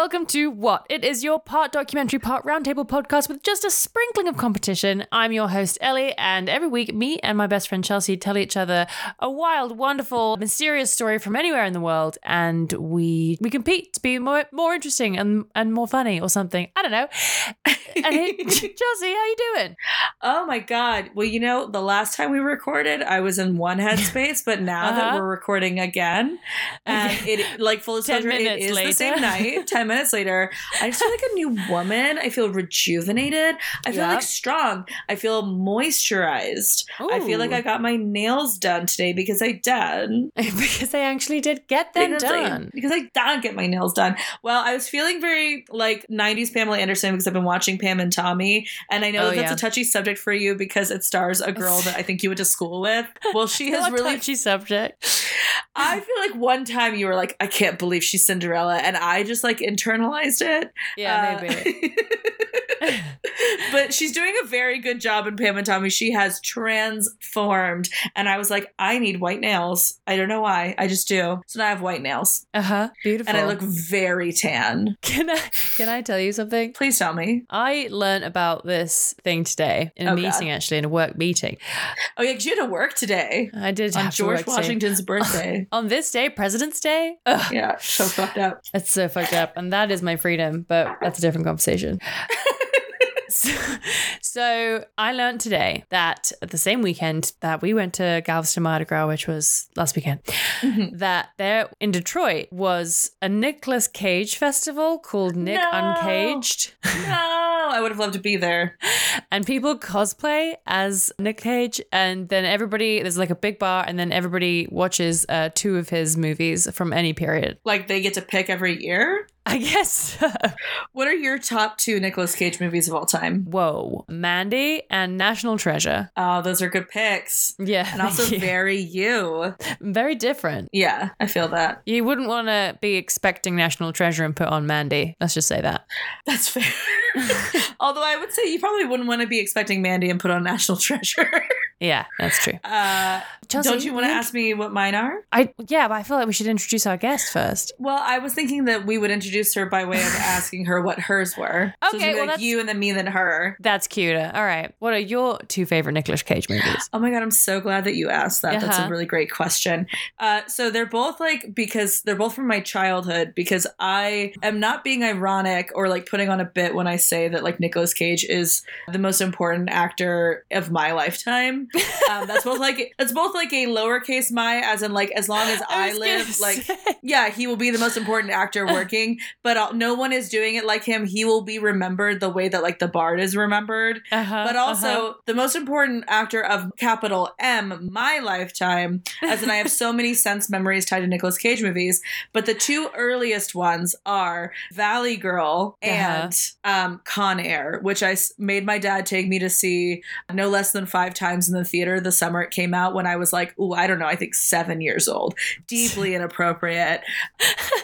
Welcome to What? It is your part documentary, part roundtable podcast with just a sprinkling of competition. I'm your host, Ellie, and every week, me and my best friend Chelsea tell each other a wild, wonderful, mysterious story from anywhere in the world, and we we compete to be more more interesting and and more funny or something. I don't know. and it, Chelsea, how you doing? Oh my god. Well, you know, the last time we recorded, I was in one headspace, but now that Uh-huh. we're recording again, and it like full disclosure, it minutes the same night. Ten minutes later, I just feel like a new woman. I feel rejuvenated. I feel Yep. like strong. I feel moisturized. I feel like I got my nails done today because I did. because I actually did get them because I, done. because I did get my nails done. Well, I was feeling very like 90s Pamela Anderson because I've been watching Pam and Tommy. And I know Oh, that that's yeah. a touchy subject for you because it stars a girl that I think you went to school with. Well, she has a really. touchy subject. I feel like one time you were like, I can't believe she's Cinderella. And I just like internalized it. Yeah, Uh, maybe. but she's doing a very good job in Pam and Tommy. She has transformed. And I was like, I need white nails. I don't know why. I just do. So now I have white nails. Uh huh. Beautiful. And I look very tan. Can I can I tell you something? Please tell me. I learned about this thing today in a Oh, God. meeting, actually, in a work meeting. Oh yeah, 'cause you had to work today I did on George. Washington's birthday. On this day, President's Day. Ugh, yeah, so fucked up. it's so fucked up, and that is my freedom. But that's a different conversation. so, so I learned today that the same weekend that we went to Galveston Mardi Gras, which was last weekend, Mhm. that there in Detroit was a Nicolas Cage festival called Nick No. Uncaged. no, I would have loved to be there. and people cosplay as Nick Cage, and then everybody there's like a big bar, and then everybody watches uh, two of his movies from any period. Like they get to pick every year. I guess. so. What are your top two Nicolas Cage movies of all time? Whoa, Mandy and National Treasure. Oh, those are good picks. Yeah, And also you. very you. very different. Yeah, I feel that. You wouldn't want to be expecting National Treasure and put on Mandy. Let's just say that. That's fair. Although I would say you probably wouldn't want to be expecting Mandy and put on National Treasure. Yeah, that's true. Uh, Chelsea, don't you want to ask me what mine are? I yeah, but I feel like we should introduce our guest first. Well, I was thinking that we would introduce her by way of asking her what hers were. so it's Okay, well, like that's- you and then me and then her. That's cuter. All right, what are your two favorite Nicolas Cage movies? Oh my god, I'm so glad that you asked that. That's Uh-huh. a really great question. Uh, so they're both like because they're both from my childhood. Because I am not being ironic or like putting on a bit when I say that like Nicolas Cage is the most important actor of my lifetime. Um, that's both like it's both like a lowercase my, as in like as long as I, was live, like say. yeah, he will be the most important actor working. but uh, no one is doing it like him. He will be remembered the way that like the Bard is remembered Uh-huh, but also uh-huh. the most important actor of capital M, my lifetime, as in I have so many sense memories tied to Nicolas Cage movies. But the two earliest ones are Valley Girl and um, Con Air, which I made my dad take me to see no less than five times in the theater the summer it came out when I was like, oh, I don't know, I think seven years old. Deeply inappropriate.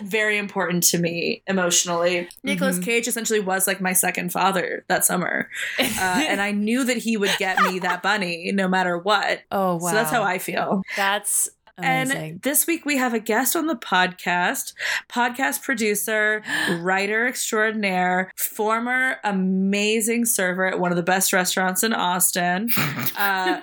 Very important to me emotionally. Nicolas Mhm. Cage essentially was like my second father that summer uh, and I knew that he would get me that bunny no matter what. oh wow, So that's how I feel. That's amazing. And this week we have a guest on the podcast, podcast producer, writer extraordinaire, former amazing server at one of the best restaurants in Austin, uh,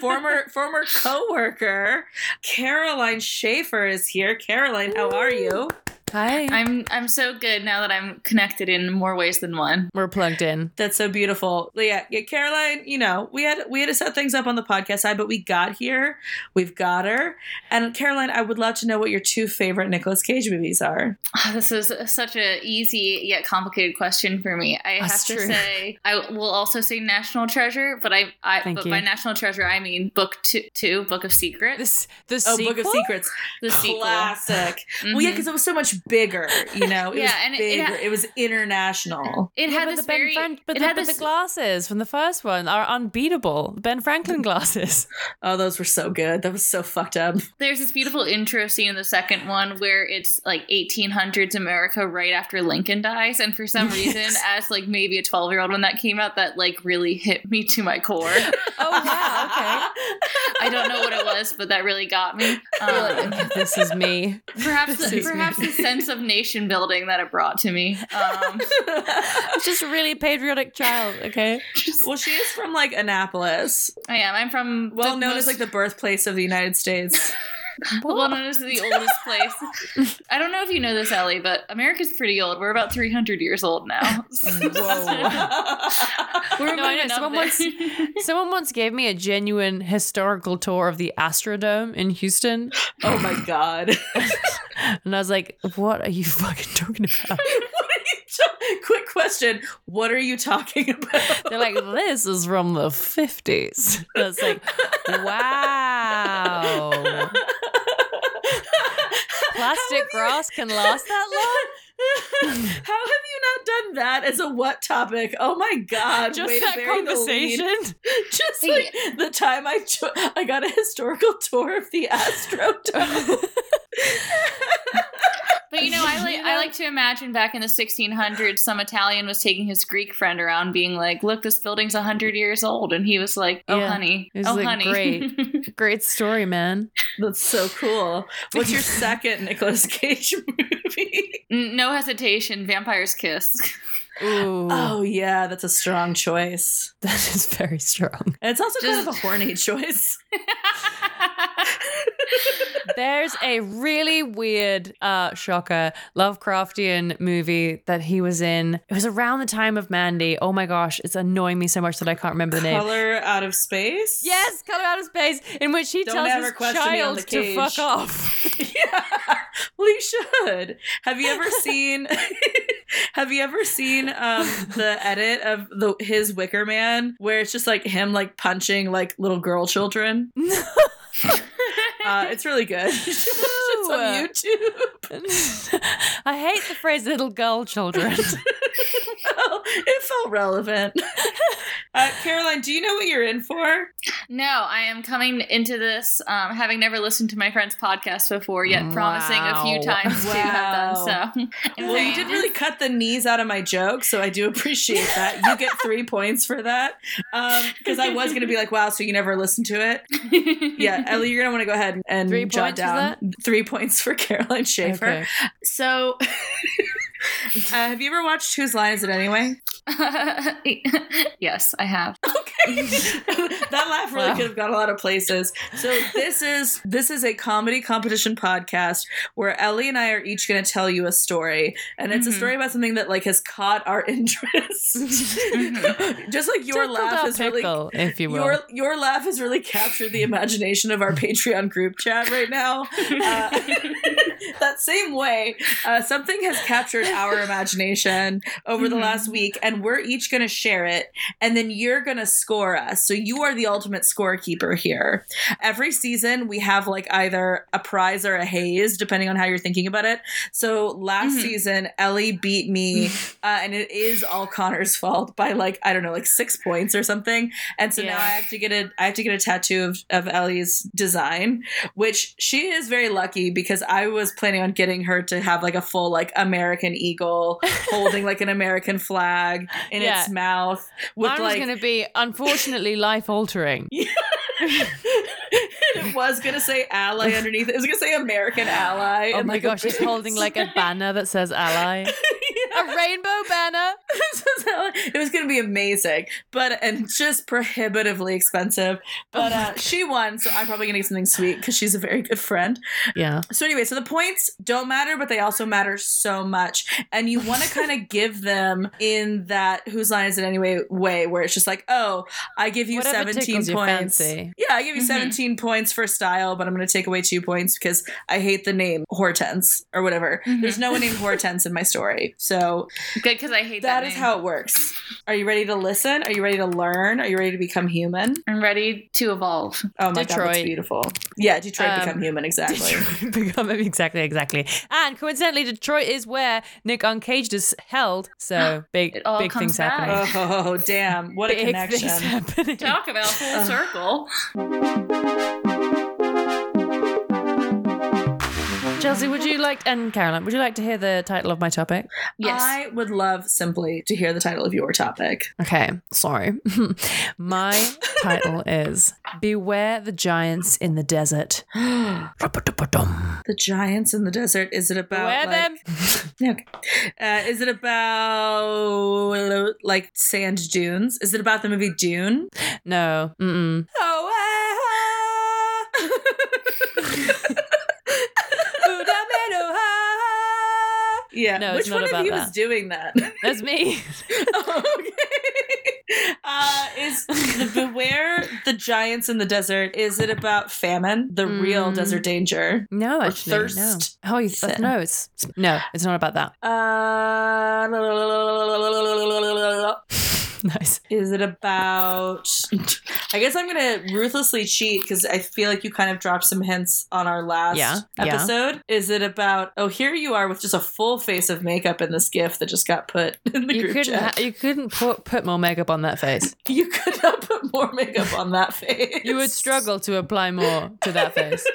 former former coworker, Caroline Schaefer is here. Caroline, how are you? Hi, I'm I'm so good now that I'm connected in more ways than one. we're plugged in. That's so beautiful. Yeah, yeah, Caroline, you know, we had we had to set things up on the podcast side, but we got here. We've got her. And Caroline, I would love to know what your two favorite Nicolas Cage movies are. Ah, This is such a easy yet complicated question for me. I That's have to true. say I will also say National Treasure, but I, I Thank but you. by National Treasure I mean Book Two, two Book of Secrets, This the Oh, sequel? Book of Secrets. the sequel. Classic. Well, yeah, because it was so much bigger, you know? It Yeah, was and it- bigger. it It, was international. It Yeah, had but this the Ben very, Fran- but, it the, had but this, the glasses from the first one are unbeatable. The Ben Franklin glasses. Oh, those were so good. That was so fucked up. There's this beautiful intro scene in the second one where it's like 1800s America right after Lincoln dies, and for some reason, Yes. as like maybe a 12 year old when that came out, that like really hit me to my core. Oh wow, okay. I don't know what it was. But that really got me. Um, this is me. perhaps This the, is me. perhaps the sense of nation building that it brought to me. Um, It's just a really patriotic child, okay? well, she is from like Annapolis, I am. I'm from well known most- as like the birthplace of the United States. well known as the oldest place. I don't know if you know this, Ellie, but America's pretty old. We're about 300 years old now. Whoa. We're No, I know. Someone once- Someone once gave me a genuine historical tour of the Astrodome in Houston, oh my god. And I was like, "What are you fucking talking about?" what are you Quick question. What are you talking about? They're like, "This is from the 50s." I was like, "Wow, plastic grass can last that long." How have you not done that as a what topic? Oh my god! Just way that bury the lead. conversation. Just Hey. like the time I cho- I got a historical tour of the Astrodome. But you know, I like I like to imagine back in the 1600s, some Italian was taking his Greek friend around, being like, "Look, this building's 100 years old," and he was like, "Oh, Yeah. honey, He was oh, like, honey." "Great." Great story, man. That's so cool. What's your second Nicolas Cage movie? N- no hesitation, Vampire's Kiss. Ooh, Oh yeah, that's a strong choice. that is very strong. And it's also kind of a horny choice. There's a really weird uh shocker Lovecraftian movie that he was in. It was around the time of Mandy. Oh my gosh, it's annoying me so much that I can't remember the name. Color out of space. Yes, Color Out of Space, in which he Don't tells his question me on child to fuck off. yeah. Well, you should. Have you ever seen? have you ever seen um, the edit of the his Wicker Man where it's just like him like punching like little girl children? Uh, it's really good. You should watch it. It's on YouTube. I hate the phrase little girl children. Well, it felt relevant. Uh, Caroline, do you know what you're in for? no, I am coming into this um, having never listened to my friend's podcast before, yet promising a few Wow. times to have done so. Well, you did really cut the knees out of my joke, so I do appreciate that. You get three points for that. Because I was going to be like, wow, so you never listened to it? Yeah, Ellie, you're going to want to go ahead and Three jot points, down three points for Caroline Schaefer. Okay. So, uh, have you ever watched Whose Line Is It Anyway? yes, I have. Okay, that laugh really Wow. could have gone a lot of places. So this is this is a comedy competition podcast where Ellie and I are each going to tell you a story, and it's a Mhm. story about something that like has caught our interest. Just like your Tickled laugh is has really pickle, if you will. your your laugh has really captured the imagination of our Patreon group chat right now. Uh, that same way, uh, something has captured our imagination over the Mhm. last week, and we're each going to share it, and then you're going to score us. So you are the ultimate scorekeeper here. Every season, we have like either a prize or a haze, depending on how you're thinking about it. So last Mhm. season, Ellie beat me, uh, and it is all Connor's fault by like I don't know, like six points or something. And so now I have to get a I have to get a tattoo of, of Ellie's design, which she is very lucky because I was planning on getting her to have like a full like American eagle holding like an American flag in Yeah. its mouth with Mine was like going to be unfortunately life altering. it was gonna say ally underneath it. It was gonna say American ally. Oh and, my like, gosh, she's holding like a banner that says ally. Yeah. A rainbow banner. This is how- it was going to be amazing, but and just prohibitively expensive. But uh, she won, so I'm probably going to get something sweet because she's a very good friend. Yeah. So anyway, so the points don't matter, but they also matter so much, and you want to kind of give them in that whose line is it anyway way, where it's just like, oh, I give you Whatever 17 points. Yeah, I give you Mhm. 17 points for style, but I'm going to take away two points because I hate the name Hortense or whatever. Mhm. There's no one named Hortense in my story, so Good because I hate that. that is name. how it works. Are you ready to listen? Are you ready to learn? Are you ready to become human? I'm ready to evolve. Oh my god, that's beautiful. Yeah, Detroit Um, become human exactly. Detroit become exactly, exactly. And coincidentally, Detroit is where Nick Uncaged is held. So big, It all big comes things back. happening. Oh damn! What a connection. things happening. Talk about full circle. Chelsea, would you like and Caroline, would you like to hear the title of my topic? yes. I would love simply to hear the title of your topic. Okay, sorry. my title is Beware the Giants in the Desert. The giants in the desert. Is it about Beware like, them. Okay. Uh, is it about like sand dunes? Is it about the movie Dune? No. Mm-mm. Yeah. No, it's Which not one about of you that. is doing that? That's me. okay. Uh, is the Beware the Giants in the Desert? Is it about famine, the real Mm. desert danger? No, actually, thirst. no. Oh, you th- no, it's no, it's not about that. Uh, nice. is it about? I guess I'm gonna ruthlessly cheat because I feel like you kind of dropped some hints on our last Yeah, yeah. episode. Is it about? Oh, here you are with just a full face of makeup in this gift that just got put in the You group couldn't. chat. Ha- you couldn't put put more makeup on that face. you could not put more makeup on that face. You would struggle to apply more to that face.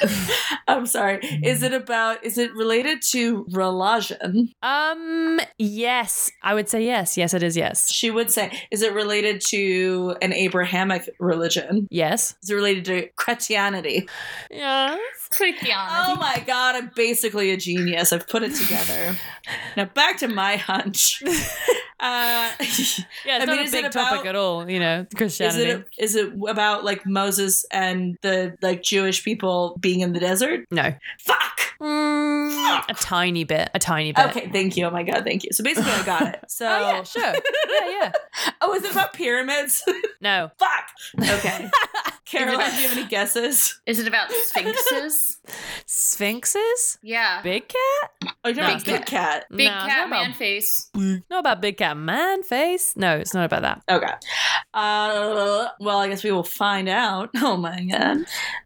I'm sorry. Is it about? Is it related to religion? Um. Yes, I would say yes. Yes, it is. Yes. She would say. Is it related to an Abrahamic religion? Yes. Is it related to Christianity? Yeah. Christianity. Oh my god, I'm basically a genius. I've put it together. now back to my hunch. Uh, Yeah, it's I not mean, a big topic about- at all. You know, Christianity. is it is it about like Moses and the like Jewish people being in the desert? no. Fuck. Mm, a tiny bit. A tiny bit. Okay, thank you. Oh my god, thank you. So basically, I got it. So Oh yeah, sure. Yeah, yeah. oh, is it about pyramids? No. Fuck. Okay. Caroline, do you have any guesses? Is it about sphinxes? Sphinxes? Yeah. Big cat? Oh, you're No, about it's Big not. Cat. Big No, cat not about- man face. Not about big cat man face. No, it's not about that. Okay. Uh, well, I guess we will find out. Oh my god.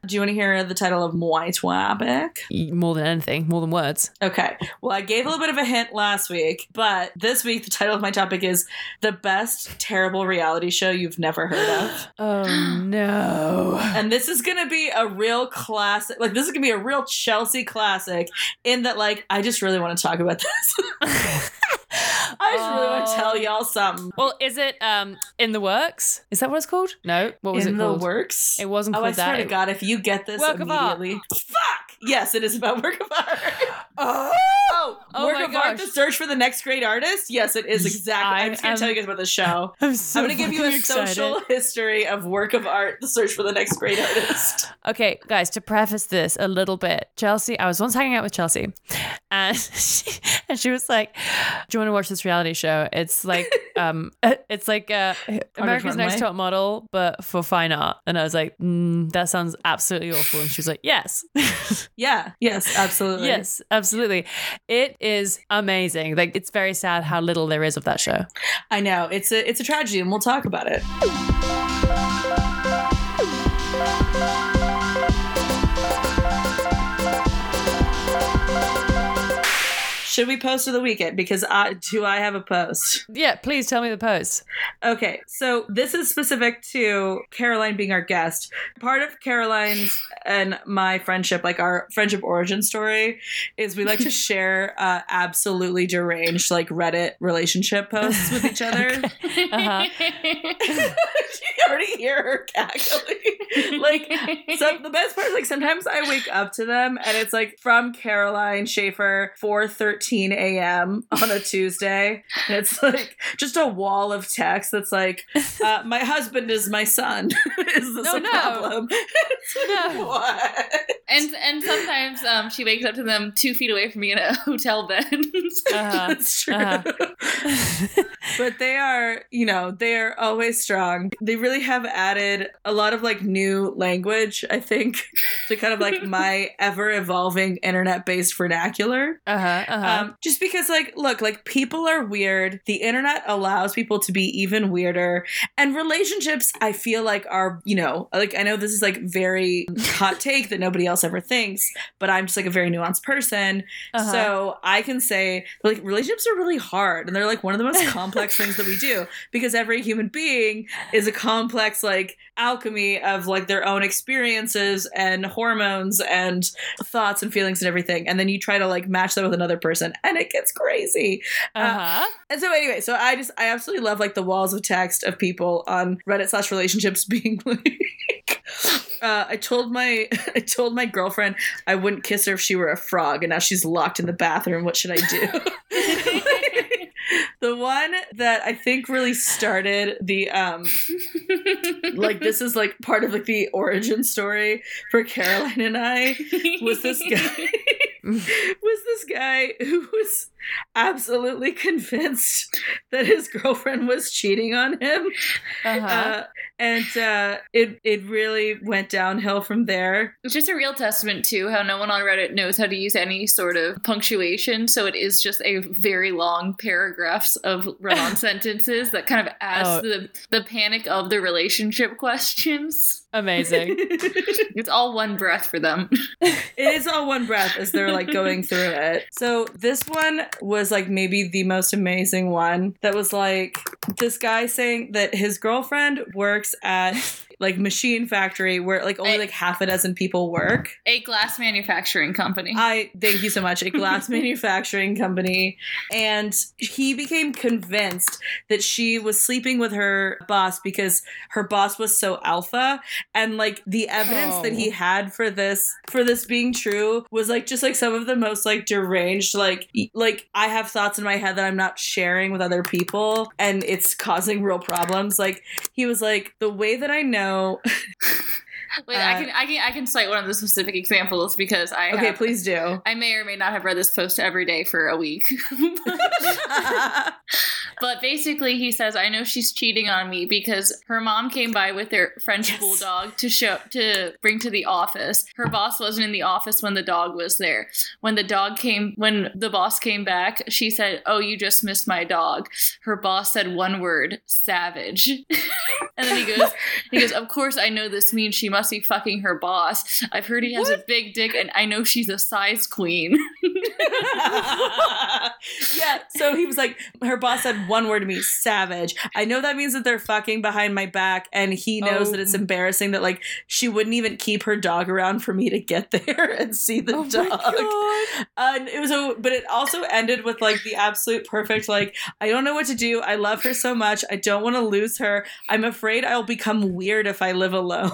Do you want to hear the title of my topic? More than anything, more than words. Okay. Well, I gave a little bit of a hint last week, but this week the title of my topic is the best terrible reality show you've never heard of. Oh no. And this is gonna be a real classic. Like this is gonna be a real Chelsea classic. In that, like, I just really want to talk about this. I just really want to tell y'all something. Well, is it um in the works? Is that what it's called? No. What was in it called? In the works. It wasn't Oh, called I swear that. to God, if you get this Work immediately, fuck. Yes, it is about work of art. Oh. Oh, Oh work my of art. The search for the next great artist. Yes, it is exactly. I I'm just gonna am- tell you guys about the show. I'm so I'm gonna give you a excited. social history of work of art. The search for the next great artist. Okay, guys, to preface this a little bit, Chelsea, I was once hanging out with Chelsea and she, and she was like, "Do you want to watch this reality show? It's like um it's like uh America's Next Top Model but for fine art." And I was like, mm, "That sounds absolutely awful." And she was like, "Yes." Yeah. Yes. Absolutely. yes, absolutely. It is amazing. Like it's very sad how little there is of that show. I know. It's a it's a tragedy, and we'll talk about it. Should we post of the weekend? Because I do I have a post. Yeah, please tell me the post. Okay, so this is specific to Caroline being our guest. Part of Caroline's and my friendship, like our friendship origin story, is we like to share uh, absolutely deranged, like Reddit relationship posts with each other. Uh-huh. you already hear her cackling. like, so the best part is like sometimes I wake up to them and it's like from Caroline Schaefer, 4:13 a.m. on a Tuesday. And it's like just a wall of text that's like, uh, my husband is my son. is this No, a no. problem? No. What? and and sometimes um, she wakes up to them two feet away from me in a hotel bed. Uh-huh. That's true. Uh-huh. but they are, you know, they are always strong. They really have added a lot of like new language, I think, to kind of like my ever evolving internet based vernacular. Uh-huh. Uh-huh. Um, just because, like, look, like people are weird. The internet allows people to be even weirder, and relationships, I feel like, are you know, like I know this is like very hot take that nobody else ever thinks, but I'm just like a very nuanced person, Uh-huh. so I can say like relationships are really hard, and they're like one of the most complex things that we do because every human being is a complex like alchemy of like their own experiences and hormones and thoughts and feelings and everything and then you try to like match that with another person and it gets crazy uh-huh. and so anyway so i just i absolutely love like the walls of text of people on reddit slash relationships being like uh, I told my I told my girlfriend I wouldn't kiss her if she were a frog, and now she's locked in the bathroom. What should I do? the one that I think really started the um like this is like part of like the origin story for Caroline and I was this guy was this guy who was absolutely convinced that his girlfriend was cheating on him Uh-huh. uh, and uh, it it really went downhill from there It's just a real testament to how no one on Reddit knows how to use any sort of punctuation. So it is just a very long paragraphs of run-on sentences that kind of adds Oh. the, the panic of the relationship questions. Amazing. It's all one breath for them. it is all one breath as they're like going through it. So this one was like maybe the most amazing one that was like this guy saying that his girlfriend works at like machine factory where like only I- like half a dozen people work. A glass manufacturing company. I thank you so much. A glass manufacturing company. And he became convinced that she was sleeping with her boss because her boss was so alpha. And like the evidence that he Oh. had for this for this being true was like just like some of the most like deranged, like like I have thoughts in my head that I'm not sharing with other people and it's causing real problems. Like he was like, the way that I know so Wait, uh, I can I can I can cite one of the specific examples because I Okay, have, please do. I may or may not have read this post every day for a week. But basically, he says, "I know she's cheating on me because her mom came by with their French Yes. bulldog to show to bring to the office. Her boss wasn't in the office when the dog was there. When the dog came, when the boss came back, she said, "Oh, you just missed my dog." Her boss said one word, "savage," and then he goes, "He goes, of course I know this means she must be fucking her boss. I've heard he has a big dick, and I know she's a size queen." yeah. So he was like, her boss said one word to me, savage. I know that means that they're fucking behind my back, and he knows Oh. that it's oh. embarrassing that like she wouldn't even keep her dog around for me to get there and see the oh dog. And it was a, but it also ended with like the absolute perfect like I don't know what to do. I love her so much. I don't want to lose her. I'm afraid I'll become weird if I live alone.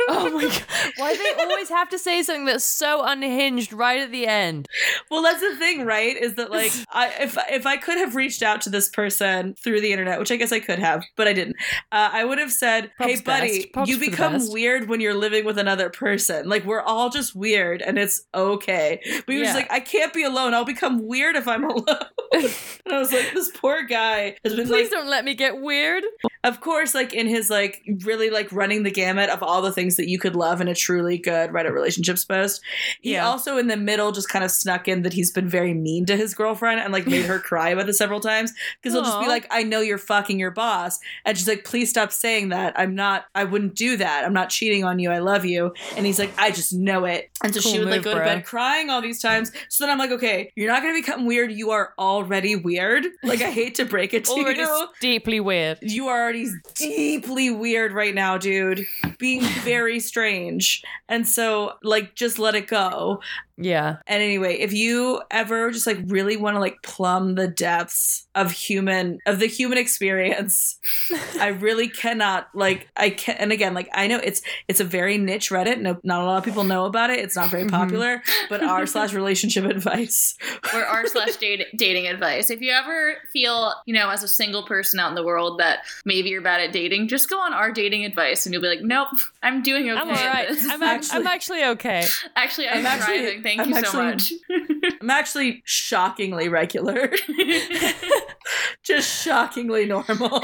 Oh my god. Why do they always have to say something that's so unhinged right at the end? Well, that's the thing, right? Is that like I, if if I could have reached out to this person through the internet, which I guess I could have, but I didn't. Uh, I would have said, Props "Hey, buddy. You become weird when you're living with another person. Like we're all just weird, and it's okay." But he was Yeah. like, "I can't be alone. I'll become weird if I'm alone." and I was like, "This poor guy has been Please like, don't let me get weird. of course, like in his like really like running the gamut of all the things that you could love in a truly good Reddit relationships post. He Yeah. also in the middle just kind of snuck in that he's been very mean to his girlfriend and like made her cry about it several times because he'll just be like, "I know you're fucking your boss," and she's like, "Please stop saying that. I'm not. I wouldn't do that. I'm not cheating on you. I love you." And he's like, "I just know it." And so she Cool would like move, go to bed crying all these times. So then I'm like, "Okay, you're not gonna become weird. You are already weird. Like I hate to break it to Already you." deeply weird. You are already deeply weird right now, dude. Being very strange. And so, like, just let it go. Yeah. And anyway, if you ever just like really want to like plumb the depths of human of the human experience, I really cannot like I can and again, like I know it's it's a very niche Reddit. No not a lot of people know about it. It's not very Mhm. popular, but r slash relationship advice. or r slash date- dating advice. If you ever feel, you know, as a single person out in the world that maybe you're bad at dating, just go on our dating advice and you'll be like, nope, I'm doing okay. I'm all right. I'm, fine." act- I'm actually okay. actually, I'm, I'm actually- Thank I'm you so much. I'm actually shockingly regular. just shockingly normal.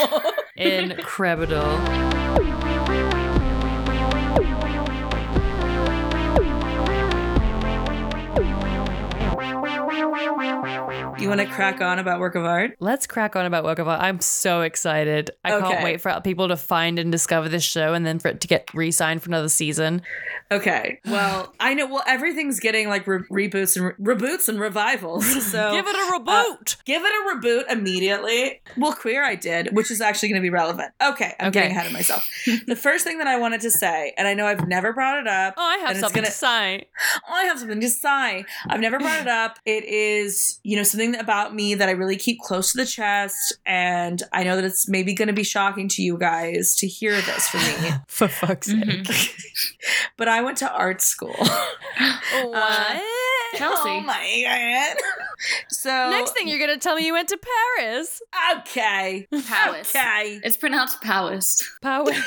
Incredible. Wow, wow, wow. crack on about work of art? Let's crack on about work of art. I'm so excited. I Okay. can't wait for people to find and discover this show and then for it to get re signed for another season. Okay. Well, I know. Well, everything's getting like re- reboots and re- reboots and revivals. So Give it a uh, reboot. give it a reboot immediately. Well, queer I did, which is actually going to be relevant. Okay, I'm Okay. getting ahead of myself. the first thing that I wanted to say, and I know I've never brought it up. oh, I have something gonna- to say. Oh, I have something to say. I've never brought it up. It is, you know, something about me that I really keep close to the chest, and I know that it's maybe going to be shocking to you guys to hear this from me. For fuck's sake. Mhm. but I went to art school. What? Chelsea. Oh my god. So Next thing you're going to tell me you went to Paris. Okay. Powis. Okay. It's pronounced Powis. Paris.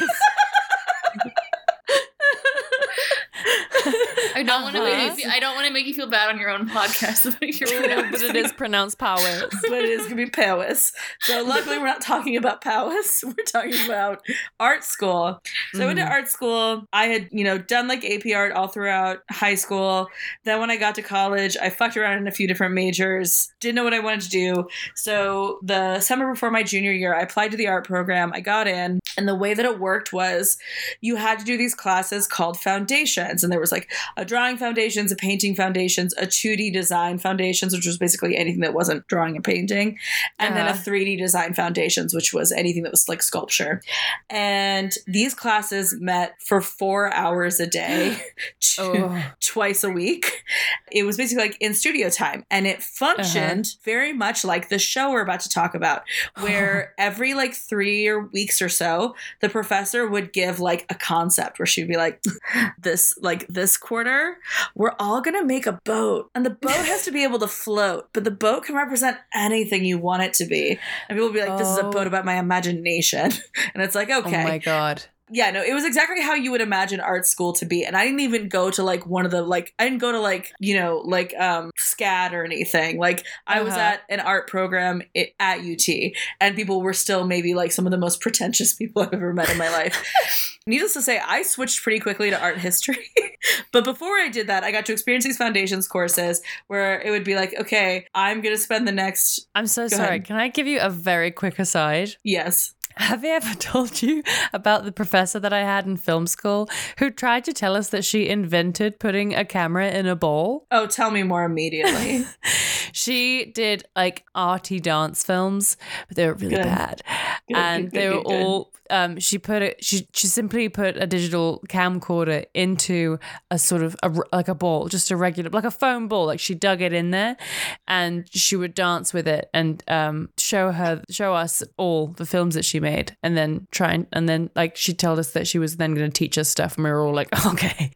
I don't want to make Uh-huh. you. Feel, I don't want to make you feel bad on your own podcast about your Ooh, but it is pronounced Powers. but it is gonna be Powis. So luckily we're not talking about Powis. We're talking about art school. So I went to Mhm. art school. I had, you know, done like AP art all throughout high school. Then when I got to college, I fucked around in a few different majors. Didn't know what I wanted to do. So the summer before my junior year, I applied to the art program. I got in. And the way that it worked was you had to do these classes called foundations. And there was like a drawing foundations, a painting foundations, a 2D design foundations, which was basically anything that wasn't drawing and painting, and then a Uh-huh. 3D design foundations, which was anything that was like sculpture. And these classes met for four hours a day, Oh. twice a week. It was basically like in studio time, and it functioned very much like the show we're about to talk about, where every like three or weeks or so, the professor would give like a concept where she'd be like, "This like this quarter, we're all gonna make a boat, and the boat has to be able to float, but the boat can represent anything you want it to be." And people would be like, "This is a Oh. boat about my imagination," and it's like, okay, Oh my god. Yeah, no, it was exactly how you would imagine art school to be. And I didn't even go to like one of the like I didn't go to like, you know, like um SCAD or anything. Like I was Uh-huh. at an art program at UT and people were still maybe like some of the most pretentious people I've ever met in my life. Needless to say, I switched pretty quickly to art history. but before I did that, I got to experience these foundations courses where it would be like, okay, I'm going to spend the next I'm so sorry. ahead. Can I give you a very quick aside? yes. Have I ever told you about the professor that I had in film school who tried to tell us that she invented putting a camera in a bowl? Oh, tell me more immediately. she did like arty dance films, but they were really Good. bad. Good, and good, they were all um she put it she she simply put a digital camcorder into a sort of a, like a ball, just a regular like a foam ball. Like she dug it in there and she would dance with it and um show her show us all the films that she made and then try and and then like she told us that she was then going to teach us stuff and we were all like okay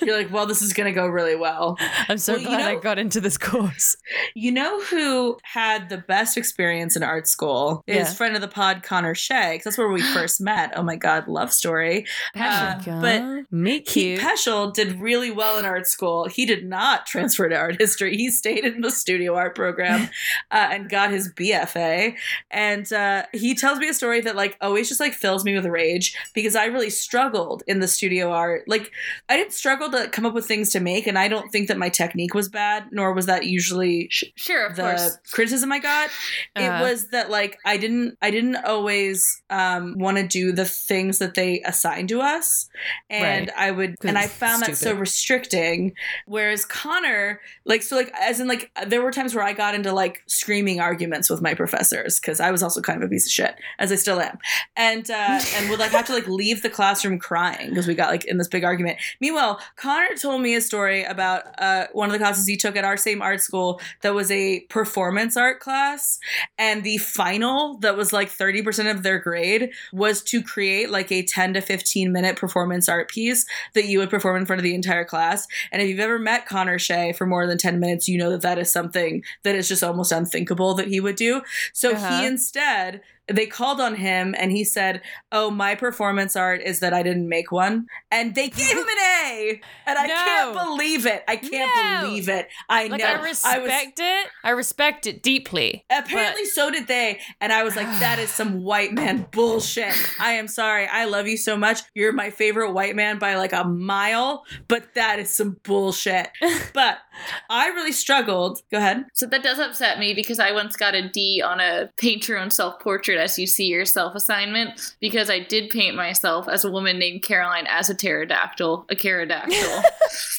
You're like, well, this is going to go really well. i'm so Well, you glad i got into this course You know who had the best experience in art school is Yeah. friend of the pod Connor Shea. that's where we first met. Oh my god, love story. Uh, Oh but God. meet Peschel did really well in art school. He did not transfer to art history. He stayed in the studio art program uh, and got his BFA. And uh, he tells me a story that like always just like fills me with rage because I really struggled in the studio art. Like I didn't struggle to come up with things to make, and I don't think that my technique was bad, nor was that usually sure, of the course. criticism I got. Uh-huh. It was that like I didn't I didn't always um, want to do the things that they assign to us, and Right. I would, and I found that so restricting. Whereas Connor, like so, like as in like there were times where I got into like screaming arguments with my professors because I was also kind of a piece of shit, as I still am, and uh, and would like have to like leave the classroom crying because we got like in this big argument. Meanwhile, Connor told me a story about uh, one of the classes he took at our same art school that was a performance art class, and the final that was like thirty percent of their grade was to create like a ten to fifteen minute performance art piece that you would perform in front of the entire class. And if you've ever met Connor Shea for more than 10 minutes, you know that that is something that is just almost unthinkable that he would do. So Uh-huh. he instead, they called on him and he said, Oh, my performance art is that I didn't make one. And they gave him an A. and I No. can't believe it. I can't No. believe it. I Like know. I respect it. I respect it deeply. Apparently, so did they. And I was like, that is some white man bullshit. I am sorry. I love you so much. You're my favorite white man by like a mile, but that is some bullshit. but I really struggled. Go ahead. So that does upset me because I once got a D on a paint your own self portrait as you see yourself assignment because I did paint myself as a woman named Caroline as a pterodactyl, a pterodactyl.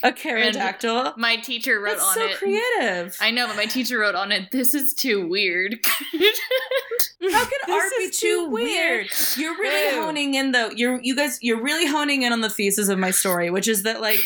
A pterodactyl. my teacher wrote That's on so it. creative. I know, but my teacher wrote on it, this is too weird. How can This art be too too weird? You're really Ew. honing in though. You're you guys you're really honing in on the thesis of my story, which is that like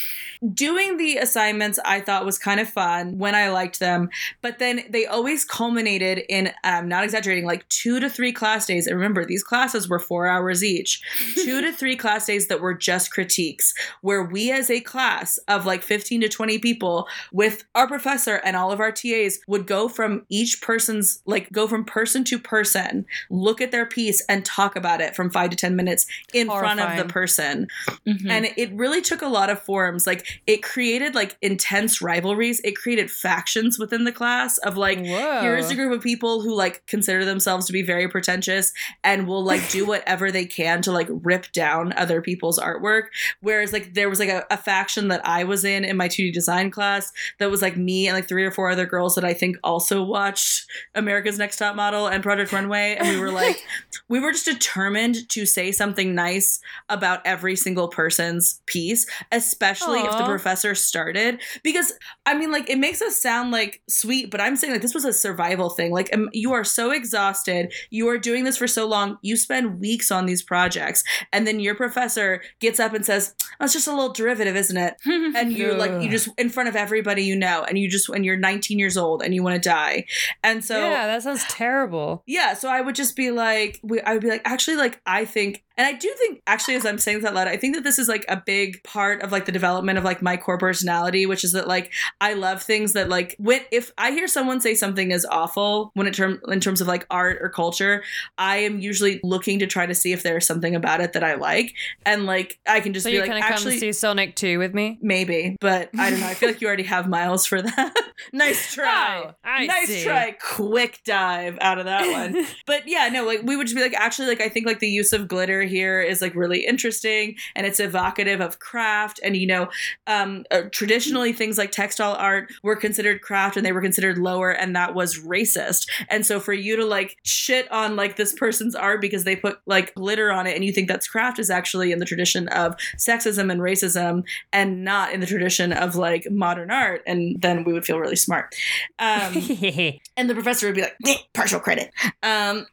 doing the assignments I thought was kind of fun when I liked them, but then they always culminated in, I'm not exaggerating like 2 to 3 class days. And remember, these classes were 4 hours each. 2 to 3 class days that were just critiques where we as a class of like 15 to 20 people with our professor and all of our TAs would go from each person's like go from person to person, look at their piece and talk about it from 5 to 10 minutes in front of the person. Mhm. And it really took a lot of forms. Like it created like intense rivalries. It created factions within the class of like Whoa. here's a group of people who like consider themselves to be very pretentious and will like do whatever they can to like rip down other people's artwork whereas like there was like a, a faction that i was in in my 2d design class that was like me and like three or four other girls that i think also watched america's next top model and project runway and we were like we were just determined to say something nice about every single person's piece especially if the professor started because I mean, like, it makes us sound like sweet, but I'm saying like this was a survival thing. Like, um, you are so exhausted. You are doing this for so long. You spend weeks on these projects, and then your professor gets up and says, oh, "It's just a little derivative, isn't it?" And you're like, you just in front of everybody you know, and you just when you're 19 years old and you want to die, and so yeah, that sounds terrible. yeah, so I would just be like, we, I would be like, actually, like, I think, and I do think, actually, as I'm saying this out loud, I think that this is like a big part of like the development of like my core personality, which is that like I love things that like when if I hear someone say something is awful when it term in terms of like art or culture, I am usually looking to try to see if there's something about it that I like, and like I can just So be like, actually. see Sonic 2 with me? Maybe, but I don't know. I feel like you already have miles for that. nice oh, try. Oh, nice see. try. Quick dive out of that one but yeah no like we would just be like actually like i think like the use of glitter here is like really interesting and it's evocative of craft and you know um uh, traditionally things like textile art were considered craft and they were considered lower and that was racist. And so for you to like shit on like this person's art because they put like glitter on it and you think that's craft is actually in the tradition of sexism and racism and not in the tradition of like modern art and then we would feel really smart. Um and the professor would be like "Eh, partial credit. Um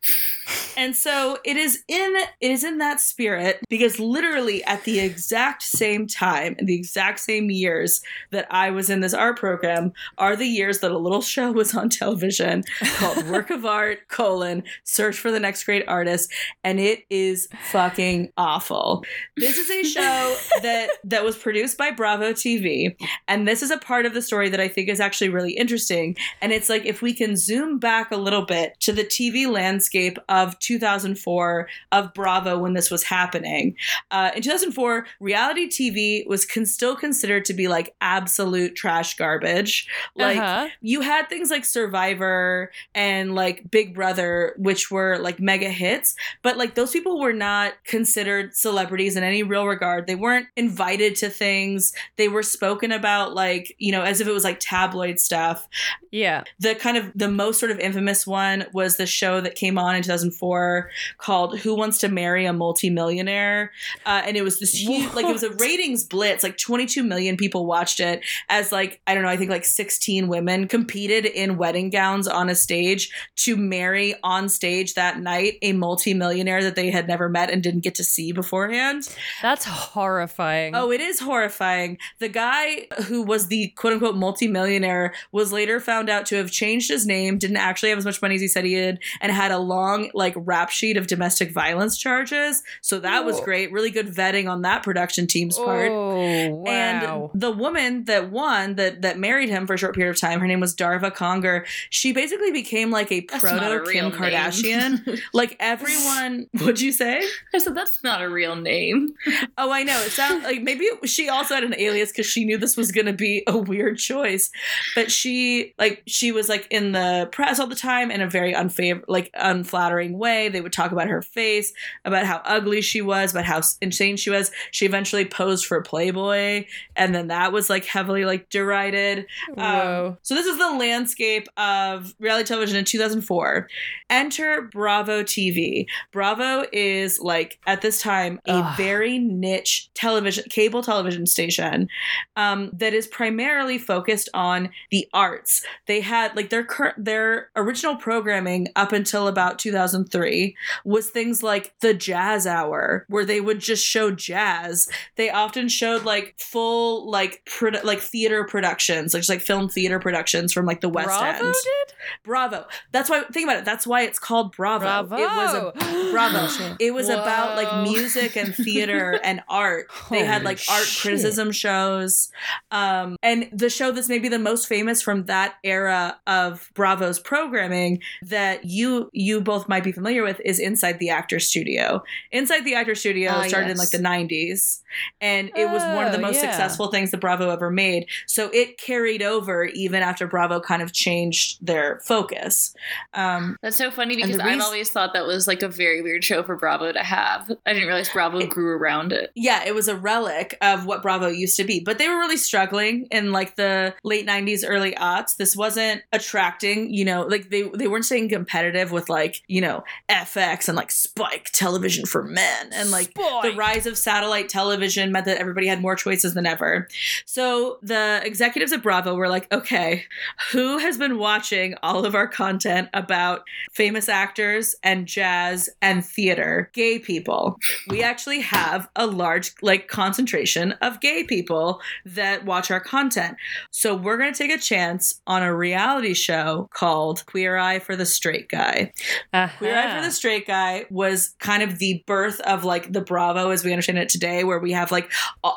and so it is in it is in that spirit because literally at the exact same time in the exact same years that i was in this art program are the years that a little show was on television called work of art colon search for the next great artist and it is fucking awful. This is a show that that was produced by bravo tv and this is a part of the story that i think is actually really interesting and it's like if we can zoom back a little bit to the TV landscape of 2004 of Bravo when this was happening. Uh, in 2004, reality TV was con- still considered to be like absolute trash garbage. Like uh-huh. you had things like Survivor and like Big Brother, which were like mega hits, but like those people were not considered celebrities in any real regard. They weren't invited to things. They were spoken about like, you know, as if it was like tabloid stuff Yeah. the kind of the most sort of infamous one was the show that came on in 2004 called who wants to marry a multimillionaire uh, and it was this huge like it was a ratings blitz like 22 million people watched it as like i don't know i think like 16 women competed in wedding gowns on a stage to marry on stage that night a multimillionaire that they had never met and didn't get to see beforehand That's horrifying. Oh, it is horrifying. The guy who was the quote unquote multimillionaire was later found out to have changed his name, didn't actually have as much money as he said he did, and had a long, like, rap sheet of domestic violence charges. So that was great. Really good vetting on that production team's part. Oh, wow. And the woman that won, that that married him for a short period of time, her name was Darva Conger. She basically became like a That's not a proto Kim. Kardashian. like everyone, what'd you say? I said that's not a real name. Oh, I know. It sounds like maybe it- she also had an alias because she knew this was going to be a weird choice. But she, like, she was like in the press all the time in a very unfavor, like unflattering way. They would talk about her face, about how ugly she was, but how insane she was. She eventually posed for Playboy, and then that was like heavily like derided. Um, so this is the landscape of reality television in 2004. Enter Bravo TV. Bravo is like at this time a Ugh. very niche television cable television station um, that is primarily focused on the arts. They had like their current their original programming up until about 2003 was things like the Jazz Hour, where they would just show jazz. They often showed like full like produ- like theater productions, like just like film theater productions from like the West Bravo End. did? Bravo. That's why think about it. That's why it's called Bravo. Bravo. It was a Bravo. It was about like music and theater and art. They had like art shit. criticism shows. Um, and the show that's maybe the most famous from that era of Bravo's programming that you you both might be familiar with is Inside the Actor Studio. Inside the Actor Studio Ah, started in like the 90s and it was one of the Oh, most yeah. successful things that Bravo ever made. So it carried over even after Bravo kind of changed their focus. Um, That's so funny because the I've reas- always thought that was like a very weird show for Bravo to have. I didn't realize Bravo It- grew around it. yeah, it was a relic of what Bravo used to be, but they were really struggling in like the late 90s, early aughts. This wasn't attracting, you know, like they, they weren't staying competitive with like, you know, FX and like Spike television for men and like the rise of satellite television meant that everybody had more choices than ever. So the executives at Bravo were like, okay, who has been watching all of our content about famous actors and jazz and theater? Gay people. We actually have a large like concentration of gay people that watch our content. So we're going to take a chance on a reality show called Queer Eye for the Straight Guy. Queer Eye for Uh-huh. the Straight Guy was kind of the birth of like the Bravo as we understand it today, where we have like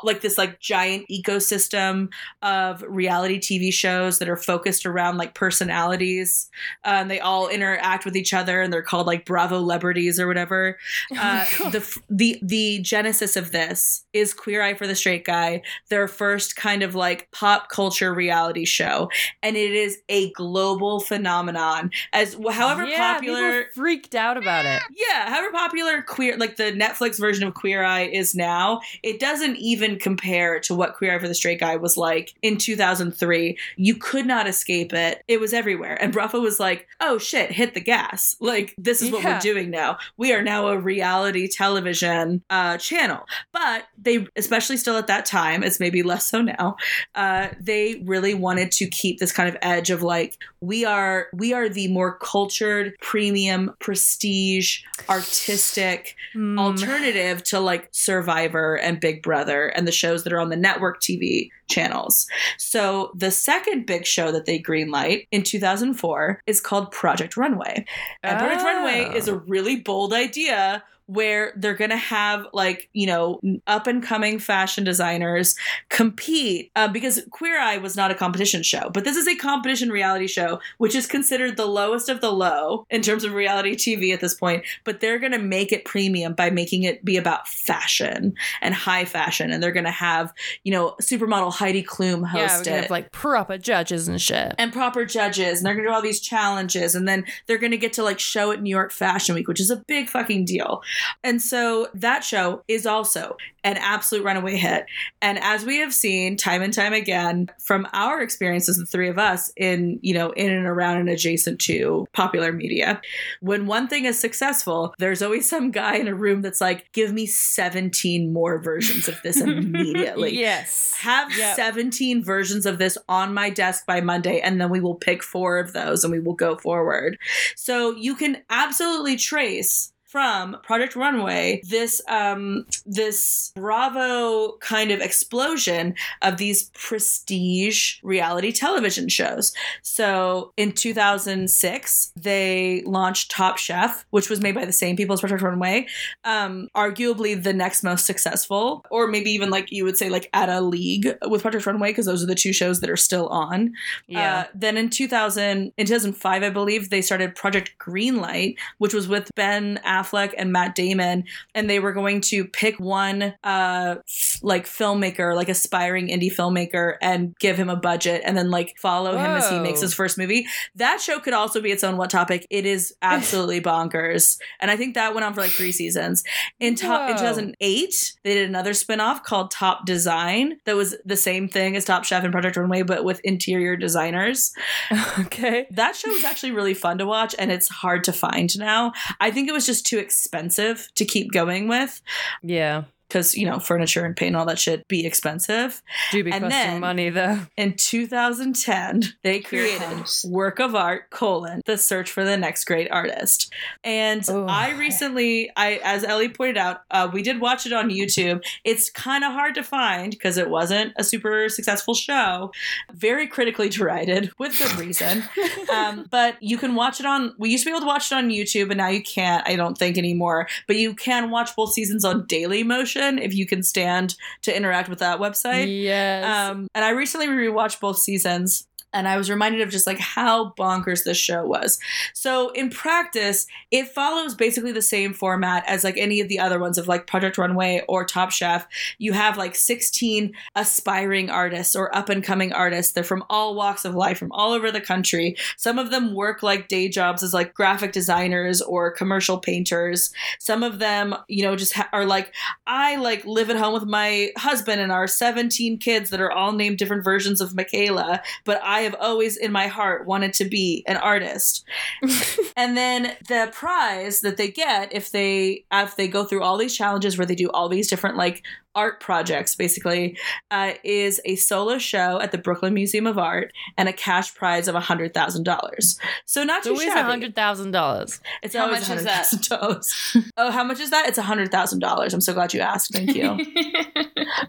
like this like giant ecosystem of reality TV shows that are focused around like personalities. Um, they all interact with each other, and they're called like Bravo celebrities or whatever. Uh, the the the genesis of this is Queer Eye for the Straight Guy, their first kind of like pop culture reality show, and it is a global phenomenon. As however Yeah, popular freaked out about it. yeah, however popular queer like the Netflix version of Queer Eye is now, it doesn't even compare to what Queer Eye for the Straight Guy was like in 2003. You could not escape it. It was everywhere. And Bravo was like, "Oh shit, hit the gas. Like this is what Yeah. we're doing now. We are now a reality television uh channel." But they especially still at that time, it's maybe less so now. Uh they really wanted to keep this kind of edge of like we are we are the more cultured, premium, prestige, artistic Hmm. alternative to like Survivor and Big Brother and the shows that are on the network TV channels. So the second big show that they greenlight in 2004 is called Project Runway. And Project Oh. Runway is a oh. really bold idea where they're going to have like, you know, up and coming fashion designers compete uh, because Queer Eye was not a competition show, but this is a competition reality show, which is considered the lowest of the low in terms of reality TV at this point. But they're going to make it premium by making it be about fashion and high fashion. And they're going to have, you know, supermodel Heidi Klum yeah, host could it have like proper judges and shit. and proper judges and they're gonna do all these challenges and then they're gonna get to like show at New York Fashion Week, which is a big fucking deal. And so that show is also an absolute runaway hit. And as we have seen time and time again from our experiences, the three of us in, you know, in and around and adjacent to popular media, when one thing is successful, there's always some guy in a room that's like, give me 17 more versions of this immediately yes. have Yep. 17 versions of this on my desk by Monday, and then we will pick four of those and we will go forward. So you can absolutely trace from Project Runway this um this Bravo kind of explosion of these prestige reality television shows. So in 2006, they launched Top Chef, which was made by the same people as Project Runway. Um, arguably the next most successful, or maybe even like you would say like at a league with Project Runway, because those are the two shows that are still on. Yeah. Uh, then in 2000, in 2005, I believe they started Project Greenlight, which was with Ben Affleck and Matt Damon, and they were going to pick one uh like filmmaker, like aspiring indie filmmaker, and give him a budget, and then like follow him as he makes his first movie. That show could also be its own what topic. It is absolutely bonkers, and I think that went on for like three seasons. In, top, in 2008, they did another spin-off called Top Design that was the same thing as Top Chef and Project Runway, but with interior designers. okay. That show was actually really fun to watch, and it's hard to find now. I think it was just too expensive to keep going with Yeah. Because, you know, furniture and paint and all that shit be expensive. Do be And costing then- money though. In 2010, they created. Work of Art, colon, the search for the next great artist. And Oh. I recently, I as Ellie pointed out, uh, we did watch it on YouTube. It's kind of hard to find because it wasn't a super successful show. Very critically derided, with good reason. um, but you can watch it on, we used to be able to watch it on YouTube, and now you can't, I don't think anymore. But you can watch both seasons on Dailymotion if you can stand to interact with that website. yes. Um, and I recently rewatched both seasons. And I was reminded of just like how bonkers this show was. So in practice, it follows basically the same format as like any of the other ones of like Project Runway or Top Chef. You have like 16 aspiring artists or up and coming artists. They're from all walks of life, from all over the country. Some of them work like day jobs as like graphic designers or commercial painters. Some of them, you know, just ha- are like I like live at home with my husband and our 17 kids that are all named different versions of Michaela, but I have always in my heart wanted to be an artist. and then the prize that they get if they if they go through all these challenges where they do all these different like art projects basically uh, is a solo show at the Brooklyn Museum of Art and a cash prize of $100,000. So not too always hundred thousand dollars. It's How much is that? $100,000. oh, how much is that? It's $100,000. I'm so glad you asked. Thank you.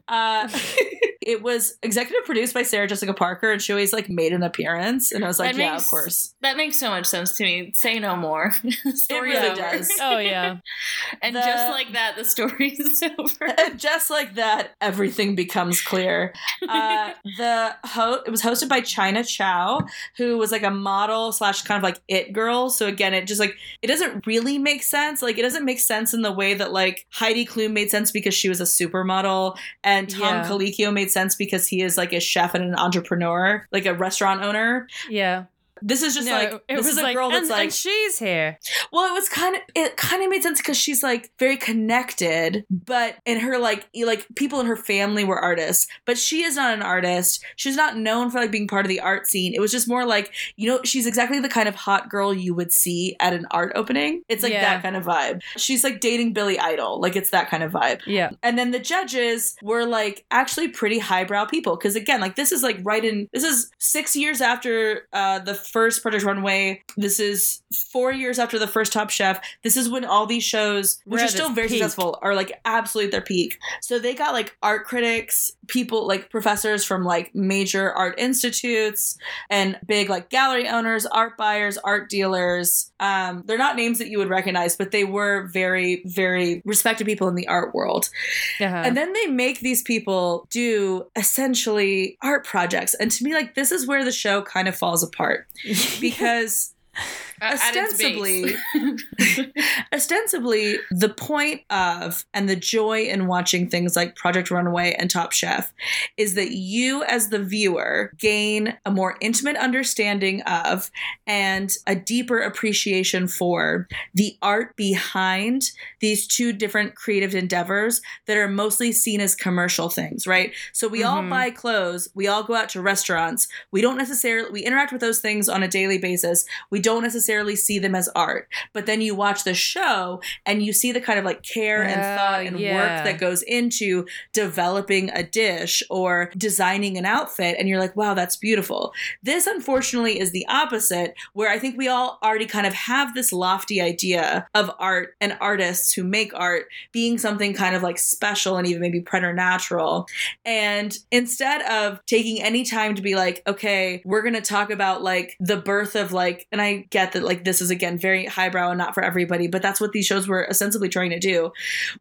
Uh, it was executive produced by Sarah Jessica Parker, and she always like made an appearance. And I was like, That yeah, makes- of course. that makes so much sense to me. Say no more. story story's really over. does. Oh yeah. and The- just like that, the story's over. And just like that, everything becomes clear. Uh, the ho- it was hosted by China Chow, who was like a model slash kind of like it girl. So again, it just like it doesn't really make sense. Like it doesn't make sense in the way that like Heidi Klum made sense because she was a supermodel, and Tom Yeah. Colicchio made sense because he is like a chef and an entrepreneur, like a restaurant owner. Yeah. This is just no, like this is a like, girl that's and, like and she's here. well, it was kind of it kind of made sense because she's like very connected, but in her like like people in her family were artists, but she is not an artist. She's not known for like being part of the art scene. It was just more like you know she's exactly the kind of hot girl you would see at an art opening. It's like Yeah. that kind of vibe. She's like dating Billy Idol, like it's that kind of vibe. Yeah. And then the judges were like actually pretty highbrow people because again, like this is like right in this is six years after uh, the first Project Runway. This is four years after the first Top Chef. This is when all these shows, which We're are still very peak. successful, are like absolutely at their peak. So they got like art critics, people like professors from like major art institutes, and big like gallery owners, art buyers, art dealers. Um, they're not names that you would recognize, but they were very, very respected people in the art world. Uh-huh. And then they make these people do essentially art projects. And to me, like, this is where the show kind of falls apart because ostensibly, ostensibly, the point of and the joy in watching things like Project Runway and Top Chef is that you, as the viewer, gain a more intimate understanding of and a deeper appreciation for the art behind these two different creative endeavors that are mostly seen as commercial things, right? So we all Mhm. buy clothes, we all go out to restaurants. We don't necessarily we interact with those things on a daily basis. We don't necessarily necessarily see them as art. But then you watch the show and you see the kind of like care and Oh, thought and yeah. work that goes into developing a dish or designing an outfit. And you're like, wow, that's beautiful. This, unfortunately, is the opposite, where I think we all already kind of have this lofty idea of art and artists who make art being something kind of like special and even maybe preternatural. And instead of taking any time to be like, okay, we're going to talk about like the birth of like, and I get that like this is again very highbrow and not for everybody, but that's what these shows were ostensibly trying to do.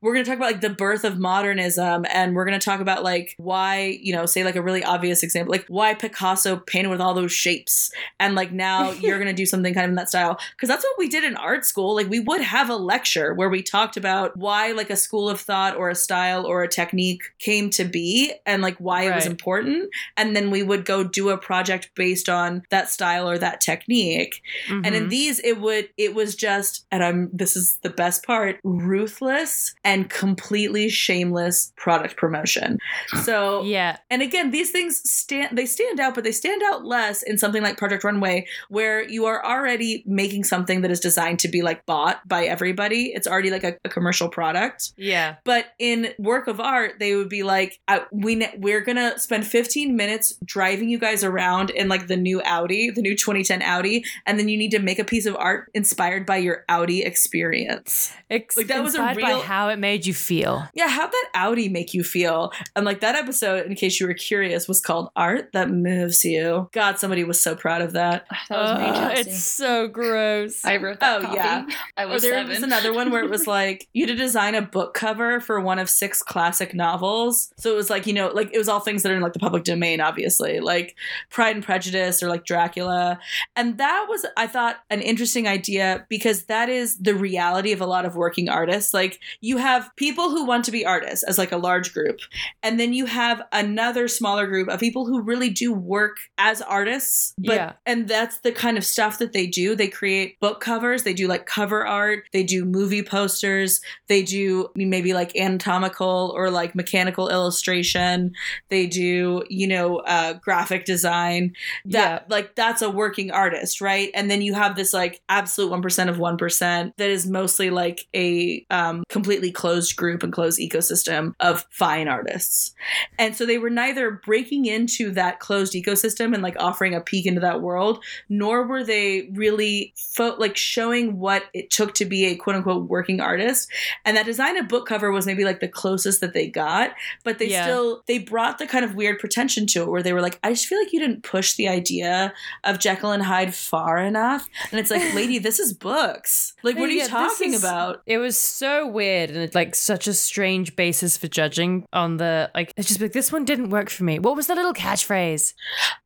We're going to talk about like the birth of modernism and we're going to talk about like why, you know, say like a really obvious example, like why Picasso painted with all those shapes. And like now you're going to do something kind of in that style. Cause that's what we did in art school. Like we would have a lecture where we talked about why like a school of thought or a style or a technique came to be and like why it was important. And then we would go do a project based on that style or that technique. And in Mhm. these, it would it was just, and I'm this is the best part, ruthless and completely shameless product promotion. So yeah, and again, these things stand they stand out, but they stand out less in something like Project Runway, where you are already making something that is designed to be like bought by everybody. It's already like a, a commercial product. yeah. But in work of art, they would be like, "We ne- we're gonna spend 15 minutes driving you guys around in like the new Audi, the new 2010 Audi, and then you need to make a piece of art inspired by your Audi experience." Ex- Like, that was a inspired real- by how it made you feel. Yeah, how'd that Audi make you feel? And like that episode, in case you were curious, was called "Art That Moves You." God, somebody was so proud of that. That was me, it's so gross. I wrote that Oh, copy. yeah. I Or there seven. was another one where it was like you had to design a book cover for one of six classic novels. So it was like, you know, like it was all things that are in like the public domain, obviously, like Pride and Prejudice or like Dracula. And that was, I thought, an interesting idea because that is the reality of a lot of working artists. Like you have people who want to be artists as like a large group. And then you have another smaller group of people who really do work as artists. But Yeah. and that's the kind of stuff that they do. They create book covers, they do like cover art, they do movie posters, they do maybe like anatomical or like mechanical illustration, they do, you know, uh, graphic design. That like that's a working artist, right? And then you have this like absolute 1% of 1% that is mostly like a um, completely closed group and closed ecosystem of fine artists. And so they were neither breaking into that closed ecosystem and like offering a peek into that world, nor were they really fo- like showing what it took to be a quote unquote working artist. And that design of book cover was maybe like the closest that they got, but they Yeah. still they brought the kind of weird pretension to it where they were like, I just feel like you didn't push the idea of Jekyll and Hyde far enough. And it's like, lady, this is books. Like, what are you Yeah, this talking is- about? It was so weird and it's like such a strange basis for judging on the like it's just like this one didn't work for me. What was the little catchphrase?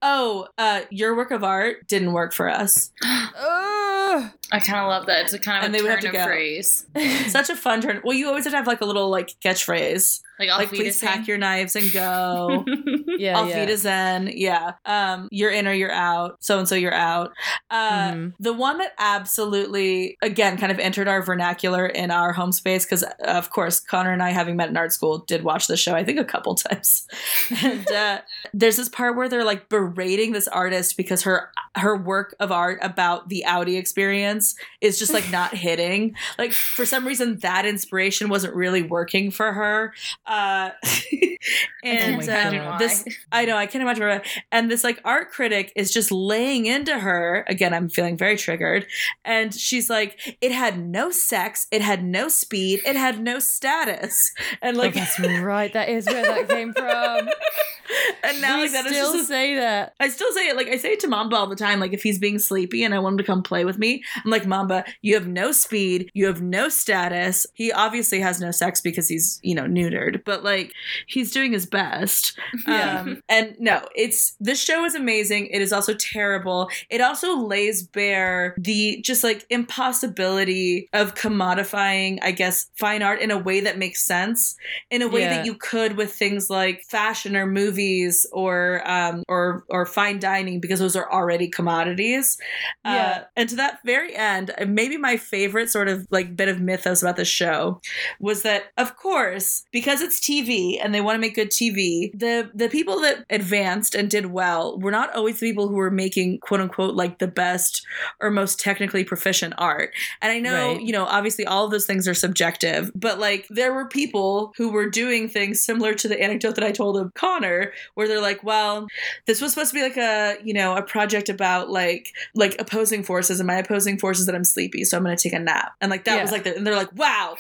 Oh, uh, your work of art didn't work for us. I kind of love that. It's a kind of And a they would have turn to of go. phrase. Such a fun turn. Well, you always have to have like a little like catchphrase, Like, like please us pack your knives and go. Yeah, Auf yeah. Wiedersehen. Yeah. Um, you're in or you're out. So and so you're out. Uh, Mhm. The one that absolutely, again, kind of entered our vernacular in our home space, because of course, Connor and I, having met in art school, did watch the show, I think a couple times. and uh, there's this part where they're like berating this artist because her her work of art about the Audi experience is just like not hitting. Like for some reason, that inspiration wasn't really working for her. Uh, and imagine um, this I know, I can't imagine. why. And this like art critic is just laying into her. Again, I'm feeling very triggered. And she's like, it had no sex, it had no speed, it had no status. And like oh, that's right. That is where that came from. and now we like that is still just say that. I still say it like I say it to Mamba all the time. Like if he's being sleepy and I want him to come play with me, I'm like Mamba, you have no speed, you have no status. He obviously has no sex because he's you know neutered, but like he's doing his best. Yeah. Um, and no, it's this show is amazing. It is also terrible. It also lays bare the just like impossibility of commodifying, I guess, fine art in a way that makes sense, in a way Yeah. that you could with things like fashion or movies or um, or or fine dining because those are already commodities. Yeah. Uh, and to that very end, maybe my favorite sort of like bit of mythos about the show was that, of course, because it's TV and they want to make good TV, the the people that advanced and did well were not always the people who were making quote unquote like the best or most technically proficient art. And I know, Right. you know, obviously all of those things are subjective, but like there were people who were doing things similar to the anecdote that I told of Connor, where they're like, well, this was supposed to be like a, you know, a project about like like opposing forces, and my opposing force is that I'm sleepy, so I'm gonna take a nap. And like that Yeah. was like the, and they're like, wow,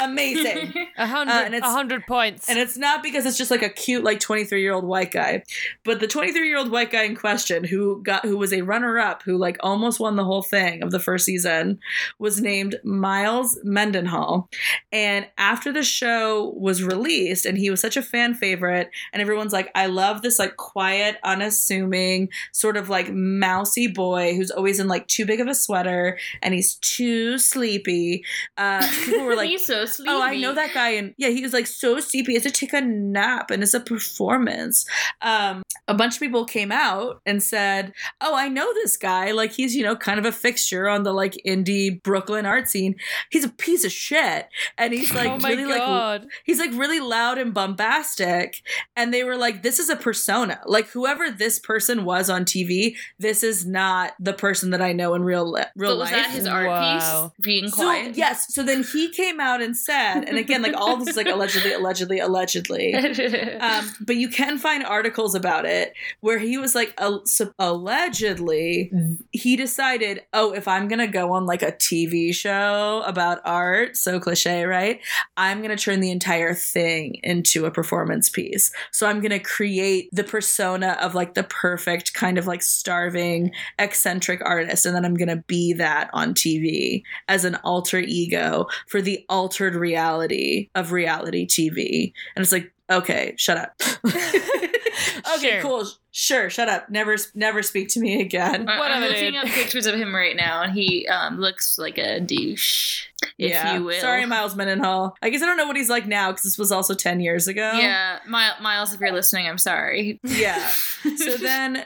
amazing. A Uh, hundred, it's- a hundred points. And it's not because it's just like a cute like 23 year old white guy, but the 23 year old white guy in question who got who was a runner up who like almost won the whole thing of the first season was named Miles Mendenhall. And after the show was released and he was such a fan favorite and everyone's like I love this like quiet unassuming sort of like mousy boy who's always in like too big of a sweater and he's too sleepy. Uh people were like so. Oh, I know that guy, and yeah, he was like so sleepy. He has to take a nap, and it's a performance. Um, a bunch of people came out and said, "Oh, I know this guy. Like he's you know kind of a fixture on the like indie Brooklyn art scene. He's a piece of shit, and he's like oh my really like god! he's like really loud and bombastic and they were like this is a persona like whoever this person was on tv this is not the person that i know in real li- real was life that his art Wow. piece? Being so yes so then he came out and said and again like all this is like allegedly allegedly allegedly um, but you can find articles about it where he was like al- sup- allegedly he decided oh if i'm gonna go on like a tv show about art so cliche right i'm gonna turn the entire thing into a performance piece so i'm gonna create the persona of like the perfect kind of like starving eccentric artist and then i'm gonna be that on tv as an alter ego for the altered reality of reality tv and it's like okay shut up. Okay Sure. cool sure shut up. Never never speak to me again. I- Whatever, I'm looking dude. up pictures of him right now, and he um, looks like a douche, if yeah. you will. sorry miles mendenhall. I guess i don't know what he's like now because this was also 10 years ago. Yeah, My- Miles, if you're listening, I'm sorry. yeah. So then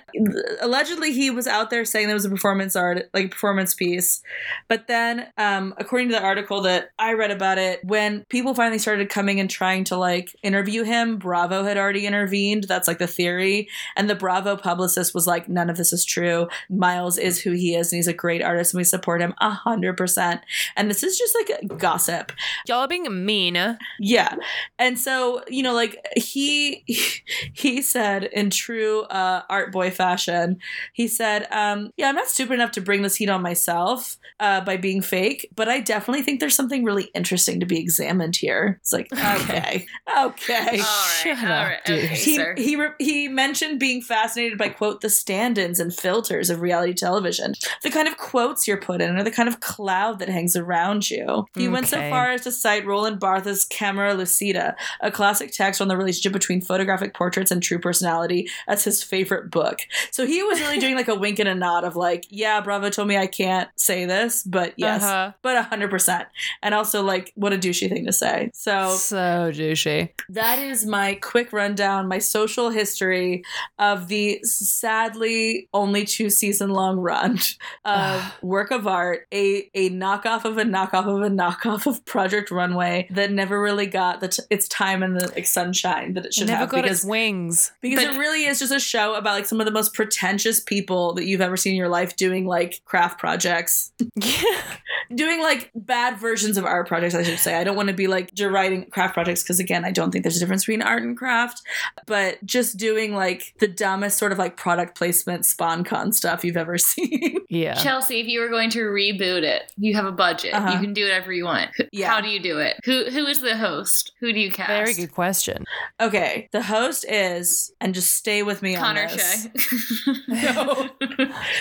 allegedly he was out there saying there was a performance art like performance piece. But then um according to the article that i read about it when people finally started coming and trying to like interview him bravo had already intervened. That's like the theory. And the bravo publicist was like none of this is true miles is who he is and he's a great artist and we support him a hundred percent and this is just like gossip Y'all are being mean. yeah. And so, you know, like he he said in true uh art boy fashion, he said, um, yeah, I'm not stupid enough to bring this heat on myself uh by being fake, but I definitely think there's something really interesting to be examined here. It's like, okay. Okay. All right, Shut all up, right, dude. okay, he, he, re- he mentioned being fascinated by quote the stand-ins and filters of reality television the kind of quotes you're put in or the kind of cloud that hangs around you. He went so far as to cite roland barthes camera lucida a classic text on the relationship between photographic portraits and true personality. As his favorite book. So he was really doing like a wink and a nod of like yeah bravo told me i can't say this but yes Uh-huh. but 100% and also like what a douchey thing to say. So So douchey. that is my quick rundown, my social history of the sadly only two season long run of work of art, a, a knockoff of a knockoff of a knockoff of Project Runway that never really got the t- its time in the like, sunshine that it It should never have got because its wings. because But- it really is just a show about like some of the most pretentious people that you've ever seen in your life doing like craft projects doing like bad versions of art projects, I should say. I don't want to be like deriding craft projects because again, I don't think there's a difference between art and craft, but just doing like the dumbest sort of like product placement spon con stuff you've ever seen. yeah. Chelsea, if you were going to reboot it, you have a budget. Uh-huh. You can do whatever you want. Yeah. How do you do it? Who Who is the host? Who do you cast? Very good question. okay, the host is, and just stay with me Connor on this. Shea. No.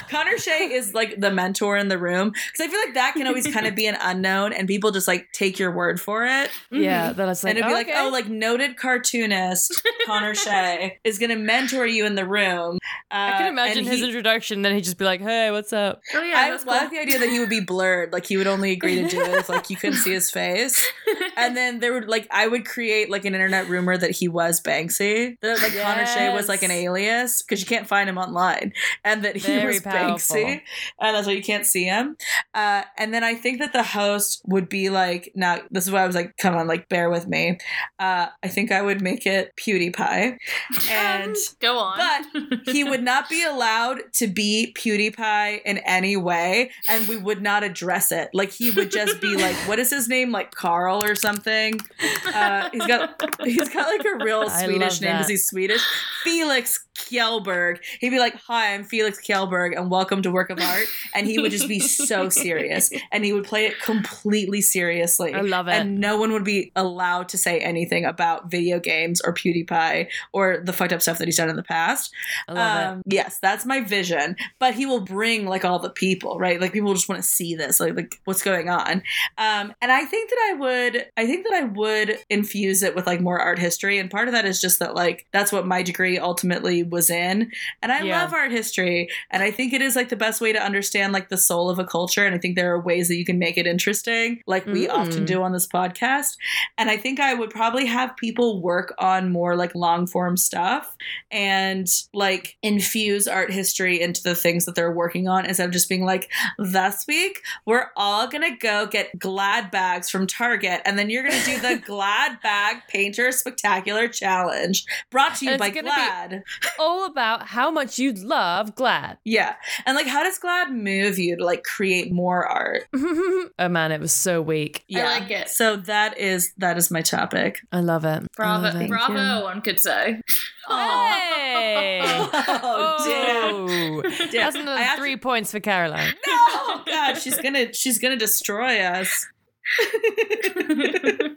Connor Shea is like the mentor in the room because I feel like that can always kind of be an unknown and people just like take your word for it. Yeah, that was like, and it'd be okay. like, oh, like noted cartoonist Connor Shea is going to mentor you in the room, I can Uh, imagine his he- introduction. Then he'd just be like, "Hey, what's up?" Oh yeah, I that's like cool. the idea that he would be blurred, like he would only agree to do it if like you couldn't see his face. And then there would like I would create like an internet rumor that he was Banksy, that like Connor Shea was like an alias because you can't find him online, and that he Very was powerful. Banksy, and that's why you can't see him. Uh, and then I think that the host would be like, now this is why I was like, come on, like bear with me. Uh, I think I would make it PewDiePie, and Go on. But he would not be allowed to be PewDiePie in any way, and we would not address it. Like he would just be like, "What is his name? Like Carl or something?" Uh, he's got he's got like a real Swedish name. because he's Swedish? Felix Kjellberg. He'd be like, "Hi, I'm Felix Kjellberg, and welcome to Work of Art." And he would just be so serious, and he would play it completely seriously. I love it. And no one would be allowed to say anything about video games or PewDiePie or the fucked up stuff that he's done in the past. I love Um, yes, that's my vision. But he will bring like all the people, right? Like people just want to see this, like like what's going on. Um, and I think that I would, I think that I would infuse it with like more art history. And part of that is just that like that's what my degree ultimately was in. And I Yeah. love art history, and I think it is like the best way to understand like the soul of a culture. And I think there are ways that you can make it interesting, like we Mm. often do on this podcast. And I think I would probably have people work on more like long form stuff and like infuse art history into the things that they're working on instead of just being like, this week we're all gonna go get glad bags from Target and then you're gonna do the glad bag painter spectacular challenge brought to you by gonna be- Glad. All about how much you love Glad. yeah. And like how does Glad move you to like create more art? oh man, it was so weak. Yeah. like it. So that is that is my topic. I love it. Bravo, love it. bravo, one could say. Hey! Oh, damn. Oh. Damn. That's another I have to- three points for Caroline. No, God, she's gonna she's gonna destroy us.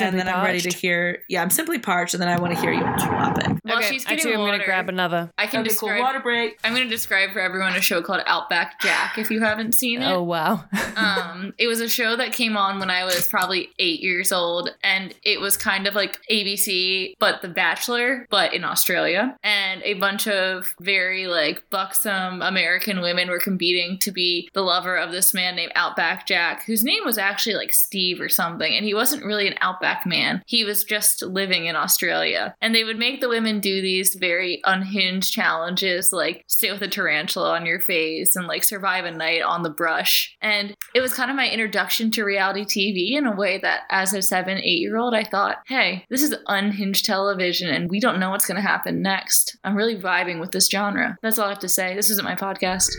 and then I'm ready to hear. Yeah, I'm simply parched, and then I want to hear your topic. While okay, she's getting actually, I'm gonna grab another. I can Okay, cool. describe. Water break. I'm going to describe for everyone a show called Outback Jack. If you haven't seen it, Oh wow. um, it was a show that came on when I was probably eight years old, and it was kind of like ABC, but The Bachelor, but in Australia. And a bunch of very like buxom American women were competing to be the lover of this man named Outback Jack, whose name was actually like Steve or something, and he wasn't really an Outback man. He was just living in Australia, and they would make the women do these very unhinged challenges, like sit with a tarantula on your face and like survive a night on the brush. And it was kind of my introduction to reality TV in a way that, as a seven, eight year old, I thought, hey, this is unhinged television and we don't know what's going to happen next. I'm really vibing with this genre. That's all I have to say. This isn't my podcast.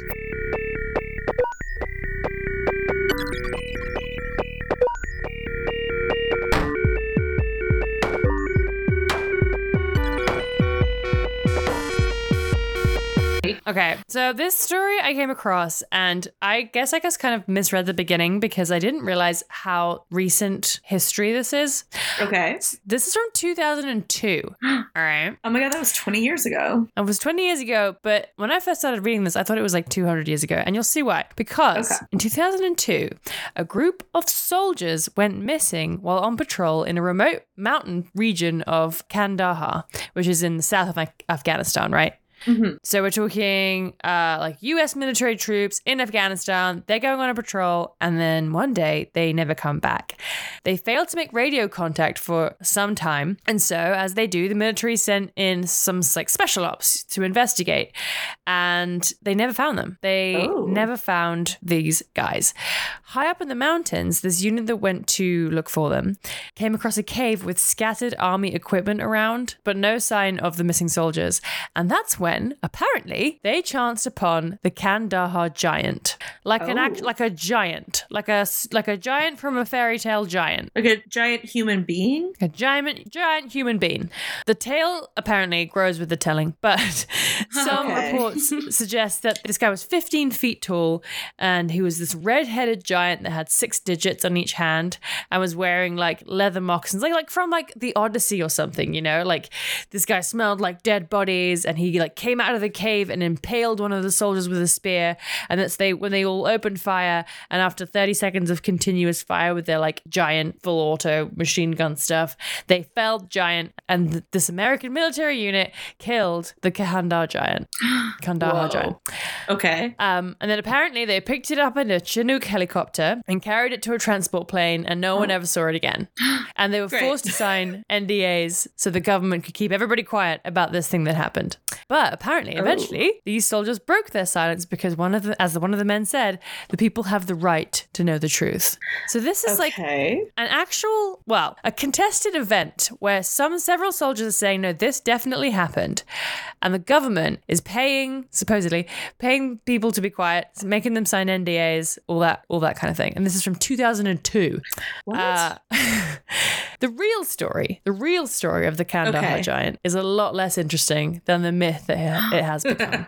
Okay, so this story I came across, and I guess I just kind of misread the beginning because I didn't realize how recent history this is. Okay. This is from 2002. All right. Oh my god, that was 20 years ago. It was 20 years ago, but when I first started reading this, I thought it was like 200 years ago. And you'll see why. Because Okay. in 2002, a group of soldiers went missing while on patrol in a remote mountain region of Kandahar, which is in the south of Af- Afghanistan, right? Mhm. So we're talking uh, like US military troops in Afghanistan. They're going on a patrol, and then one day they never come back. They failed to make radio contact for some time, and so as they do, the military sent in some like special ops to investigate, and they never found them. They Oh. never found these guys. High up in the mountains, this unit that went to look for them came across a cave with scattered army equipment around, but no sign of the missing soldiers. And that's when, apparently, they chanced upon the Kandahar giant, like an act, Oh. like a giant, like a like a giant from a fairy tale giant. Like a giant human being. A giant, giant human being. The tale apparently grows with the telling, but some Okay. reports suggests that this guy was 15 feet tall and he was this red-headed giant that had six digits on each hand and was wearing like leather moccasins, like like from like the Odyssey or something, you know? Like this guy smelled like dead bodies and he like came out of the cave and impaled one of the soldiers with a spear. And that's they when they all opened fire and after 30 seconds of continuous fire with their like giant full auto machine gun stuff, they felled giant and th- this American military unit killed the Kandahar giant. Kandahar Whoa. giant. Okay. Um, and then apparently they picked it up in a Chinook helicopter and carried it to a transport plane, and no one ever saw it again. And they were Great. forced to sign NDAs so the government could keep everybody quiet about this thing that happened. But apparently, eventually, these soldiers broke their silence because one of the, as one of the men said, the people have the right to know the truth. So this is like an actual, well, a contested event where some several soldiers are saying, no, this definitely happened. And the government is paying, supposedly, paying people to be quiet, making them sign NDAs, all that, all that kind of thing. And this is from 2002. What? Uh, the real story, the real story of the Kandahar Okay. giant is a lot less interesting than the myth that it has become.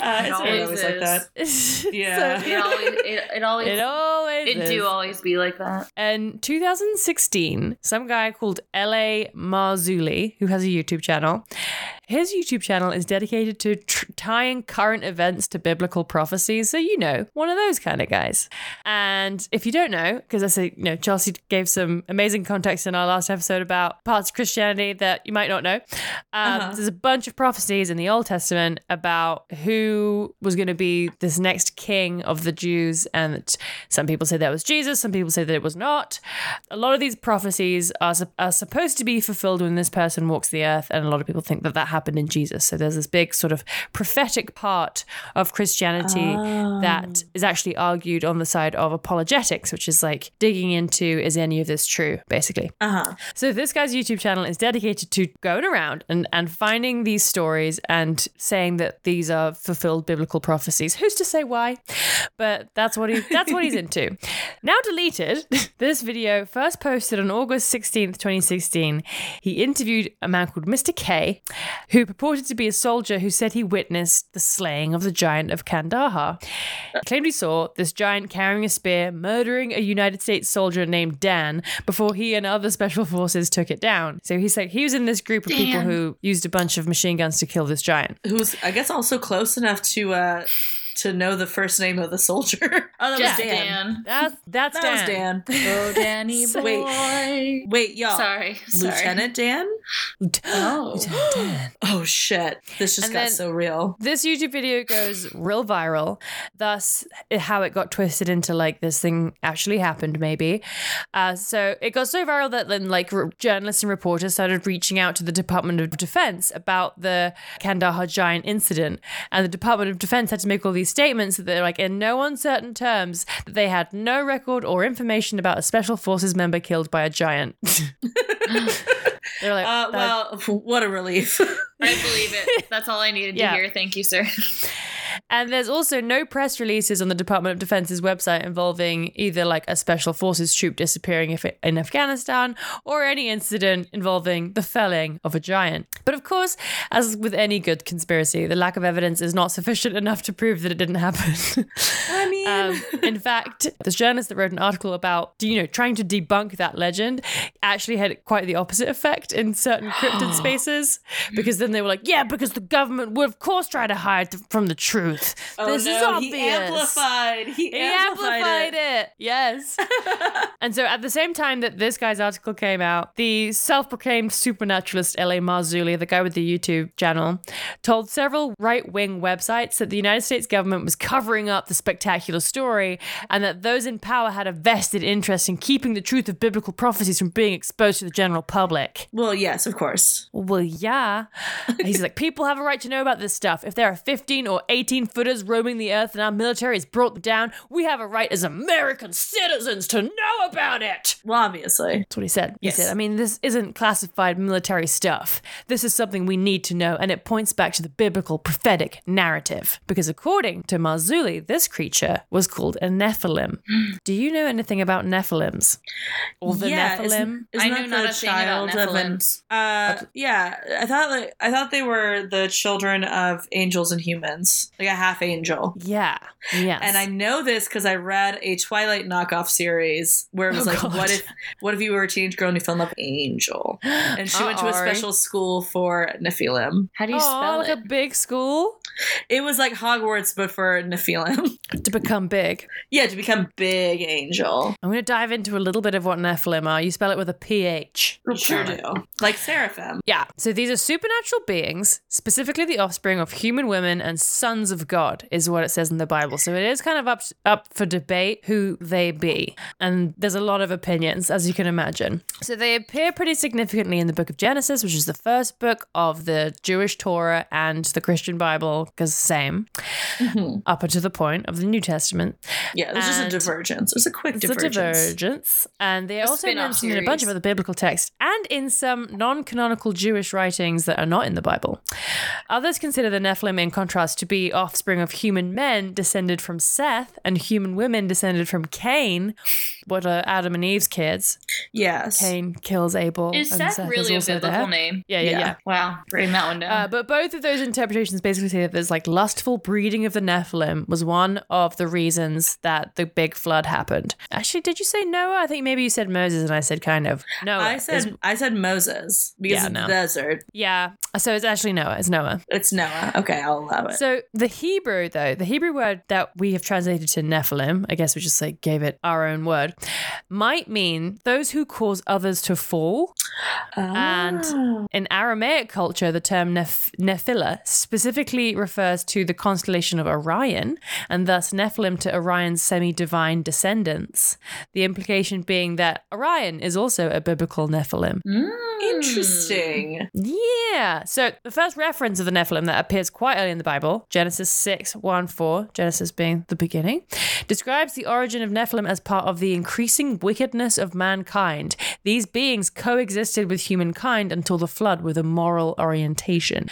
uh, it's always always like that. So- Yeah. It always, it, it always, it always it is. do always be like that. In 2016, some guy called L.A. Marzulli, who has a YouTube channel, his YouTube channel is dedicated to tr- tying current events to biblical prophecies. So, you know, one of those kind of guys. And if you don't know, because I say, you know, Chelsea gave some amazing context in our last episode about parts of Christianity that you might not know. Um, Uh-huh. There's a bunch of prophecies in the Old Testament about who was going to be this next king of the Jews. And some people say that was Jesus, some people say that it was not. A lot of these prophecies are, are supposed to be fulfilled when this person walks the earth. And a lot of people think that that happened in Jesus. So there's this big sort of prophetic part of Christianity that is actually argued on the side of apologetics, which is like digging into is any of this true, basically. Uh huh. So this guy's YouTube channel is dedicated to going around and, and finding these stories and saying that these are fulfilled biblical prophecies. Who's to say why? But that's what he that's what he's into. Now deleted, this video first posted on August 16th, 2016. He interviewed a man called Mr. K, who purported to be a soldier who said he witnessed the slaying of the giant of Kandahar. He claimed he saw this giant carrying a spear murdering a United States soldier named Dan before he and other special forces took it down. So he's like, he was in this group of people who used a bunch of machine guns to kill this giant. Who's I guess also close enough to uh to know the first name of the soldier. oh, that Just was Dan. Dan. That's that's That was Dan. Dan. Oh, Danny So- boy. Wait, y'all. Sorry, sorry. Lieutenant Dan? Oh. Lieutenant Dan. Oh shit. This just And got so real. This YouTube video goes real viral, thus how it got twisted into like this thing actually happened, maybe. Uh, so it got so viral that then like re- journalists and reporters started reaching out to the Department of Defense about the Kandahar giant incident, and the Department of Defense had to make all these statements that they're like in no uncertain terms that they had no record or information about a special forces member killed by a giant. they're like, Uh, well, what a relief. I believe it. That's all I needed Yeah. to hear. Thank you, sir. And there's also no press releases on the Department of Defense's website involving either like a special forces troop disappearing if in Afghanistan or any incident involving the felling of a giant. But of course, as with any good conspiracy, the lack of evidence is not sufficient enough to prove that it didn't happen. I mean, Um, in fact, this journalist that wrote an article about, you know, trying to debunk that legend actually had quite the opposite effect in certain cryptid spaces because then they were like, yeah, because the government would, of course, try to hide th- from the truth. Oh this is no, obvious. he amplified. He, He amplified, amplified it. it. Yes. and so at the same time that this guy's article came out, the self-proclaimed supernaturalist L.A. Marzulli, the guy with the YouTube channel, told several right-wing websites that the United States government was covering up the spectacular story and that those in power had a vested interest in keeping the truth of biblical prophecies from being exposed to the general public. Well, yes, of course. Well, yeah. He's like, people have a right to know about this stuff. If there are 15 or 18 footers roaming the earth and our military has brought them down, we have a right as American citizens to know about it. Well, obviously. That's what he said. He said, I mean, this isn't classified military stuff. This is something we need to know, and it points back to the biblical prophetic narrative. Because according to Marzulli, this creature was called a Nephilim. Do you know anything about Nephilims? Or the Yeah, Nephilim? isn't- I isn't knew that not the a thing about child of an- Nephilims. Uh, yeah, I thought like I thought they were the children of angels and humans, like a half angel. yeah. Yes. And I know this because I read a Twilight knockoff series where it was Oh, like, God. what if, what if you were a teenage girl and you fell in love with Angel, and she went to a special school for Nephilim. How do you Aw, spell like it? a big school It was like Hogwarts, but for Nephilim. to become big. yeah, to become big angel. I'm going to dive into a little bit of what Nephilim are. You spell it with a PH. You sure do. Like Seraphim. Yeah. So these are supernatural beings, specifically the offspring of human women and sons of God, is what it says in the Bible. So it is kind of up up for debate who they be, and there's a lot of opinions, as you can imagine. So they appear pretty significantly in the Book of Genesis, which is the first book of the Jewish Torah and the Christian Bible, because same, Mhm. up until the point of the New Testament. Yeah, there's just a divergence. There's a quick It's a divergence. divergence. And they are A also mentioned in a bunch of other biblical texts and in some non canonical Jewish writings that are not in the Bible. Others consider the Nephilim, in contrast, to be offspring of human men descended from Seth and human women descended from Cain, what are Adam and Eve's kids. Yes. Cain kills Abel. Is and Seth Seth really a also biblical there. name? Yeah, yeah, Yeah. yeah. Wow, writing that one down. Uh, but both of those interpretations basically say that there's like lustful breeding of the Nephilim was one of the reasons that the big flood happened. Actually, did you say Noah? I think maybe you said Moses, and I said kind of Noah. I is- said I said Moses because Yeah, of no. the desert. yeah. So it's actually Noah. It's Noah. It's Noah. Okay, I'll allow it. So the Hebrew, though, the Hebrew word that we have translated to Nephilim, I guess we just like gave it our own word, might mean those who cause others to fall. and- Oh. In Aramaic culture, the term Neph- Nephila specifically refers to the constellation of Orion, and thus Nephilim to Orion's semi divine descendants. The implication being that Orion is also a biblical Nephilim. Mm. interesting. Yeah. So the first reference of the Nephilim that appears quite early in the Bible, Genesis 6, 1, 4, Genesis being the beginning, describes the origin of Nephilim as part of the increasing wickedness of mankind. These beings coexisted with humankind until the flood with a moral orientation.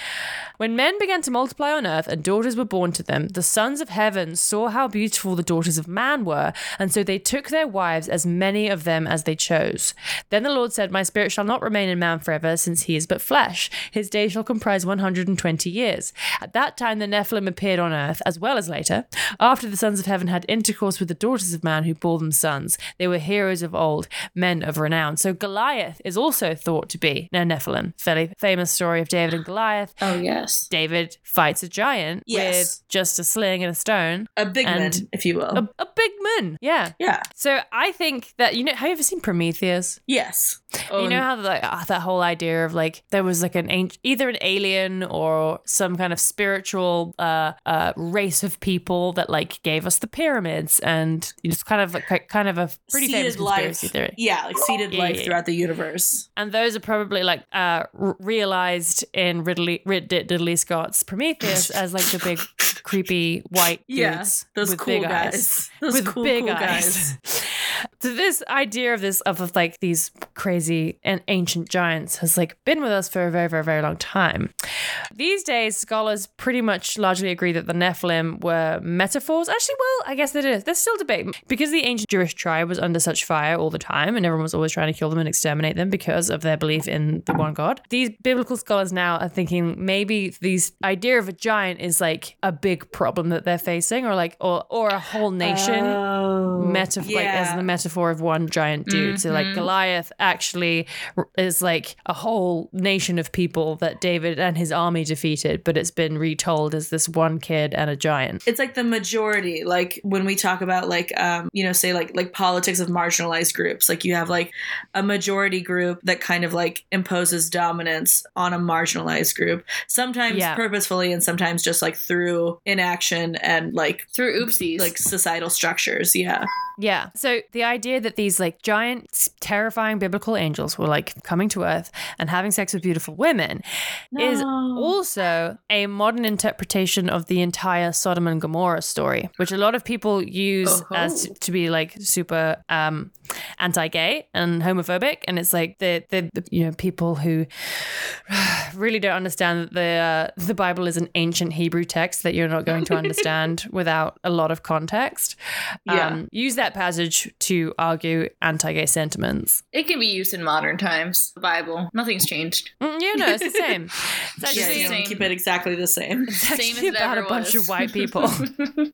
When men began to multiply on earth and daughters were born to them, the sons of heaven saw how beautiful the daughters of man were, and so they took their wives, as many of them as they chose. Then the Lord said, My spirit shall not remain in man forever, since he is but flesh. His days shall comprise 120 years. At that time the Nephilim appeared on earth, as well as later, after the sons of heaven had intercourse with the daughters of man who bore them sons. They were heroes of old, men of renown. So Goliath is also thought to be a Nephilim. Fairly famous story of David and Goliath. Oh yes. David fights a giant Yes. with just a sling and a stone. A big man, if you will. A, a big man. Yeah. yeah. So I think that, you know, have you ever seen Prometheus? Yes. you know how like ah, that whole idea of like there was like an an- either an alien or some kind of spiritual uh, uh, race of people that like gave us the pyramids and it's kind of like kind of a pretty famous conspiracy life. theory. Yeah, like seeded Yeah, life yeah, yeah. throughout the universe. And those are probably like uh, r- realized in Ridley Rid- Rid- Diddley Scott's Prometheus as like the big creepy white Yeah, dudes those with cool big guys. eyes. Those with cool, big cool eyes. guys. so this idea of this of, of like these crazy and ancient giants has like been with us for a very very very long time. These days, scholars pretty much largely agree that the Nephilim were metaphors. Actually, well, I guess that is. There's still debate because the ancient Jewish tribe was under such fire all the time, and everyone was always trying to kill them and exterminate them because of their belief in the one God. These biblical scholars now are thinking maybe these idea of a giant is like a big problem that they're facing, or like or or a whole nation Oh, metaphor like as the metaphor of one giant dude. So like Mhm. Goliath actually is like a whole nation of people that David and his army defeated, but it's been retold as this one kid and a giant. it's like the majority like when we talk about like um you know say like like politics of marginalized groups like you have like a majority group that kind of like imposes dominance on a marginalized group sometimes Yeah. purposefully and sometimes just like through inaction and like Through oopsies. like societal structures yeah Yeah. So the idea that these like giant, terrifying biblical angels were like coming to Earth and having sex with beautiful women is also a modern interpretation of the entire Sodom and Gomorrah story, which a lot of people use Oh-ho. as to, to be like super um, anti-gay and homophobic, and it's like the the, the you know people who really don't understand that the uh, the Bible is an ancient Hebrew text that you're not going to understand without a lot of context. Yeah. Um, use that passage to argue anti-gay sentiments. It can be used in modern times. The Bible, nothing's changed. Mm, you know, it's the same. It's Yeah, actually, you same. know, keep it exactly the same. it's Same actually as it about a bunch was. of white people.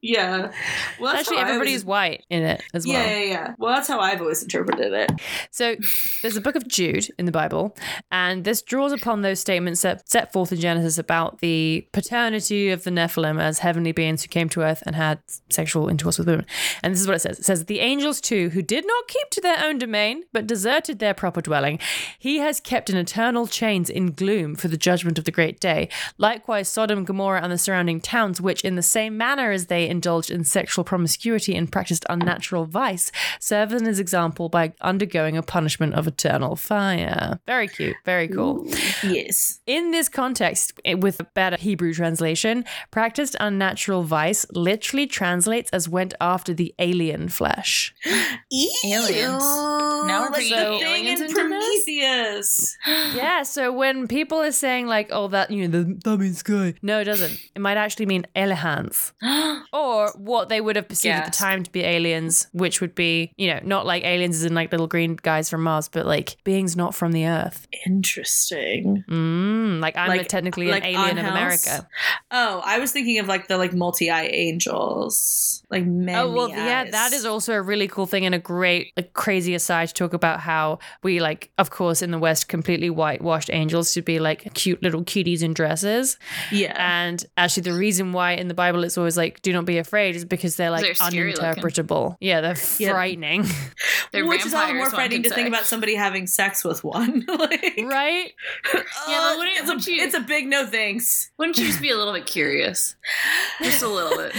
Yeah. Well, actually, how I everybody's always- white in it as well. Yeah, yeah, yeah. Well, that's how I've always interpreted it. So there's a book of Jude in the Bible, and this draws upon those statements that set forth in Genesis about the paternity of the Nephilim as heavenly beings who came to earth and had sexual intercourse with women. And this is what it says. It says, The angels too, who did not keep to their own domain, but deserted their proper dwelling, he has kept in eternal chains in gloom for the judgment of the great day. Likewise, Sodom, Gomorrah, and the surrounding towns, which in the same manner as they indulged in sexual promiscuity and practiced unnatural vice, serve as example by undergoing a punishment of eternal fire. Very cute, very cool. Yes. In this context, eh, with a better Hebrew translation, practiced unnatural vice literally translates as went after the alien flesh. Aliens. Now we're like bringing the thing aliens in into this? Prometheus. yeah, so when people are saying like, "Oh, that you know, that, that means sky," no, it doesn't. It might actually mean elehans, or what they would have perceived at the time to be aliens, which would be, you know, not like aliens as in like little green guys from Mars, but like beings not from the Earth. Interesting. Mm, like I'm Like- technically like an alien of? America. Oh, I was thinking of like the like multi-eye angels, like many. Oh well, yeah, that is also a really cool thing and a great, like, crazy aside to talk about how we like, of course, in the West, completely whitewashed angels to be like cute little cuties in dresses. yeah. And actually, the reason why in the Bible it's always like, "Do not be afraid," is because they're like They're scary looking. uninterpretable. Yeah, they're Yeah. frightening, They're Which is all the more frightening could to think about somebody having sex with one. like, right? Yeah, but wouldn't- it's, wouldn't a, you- it's a big no thanks. Wouldn't you just be a little bit curious? Just a little bit.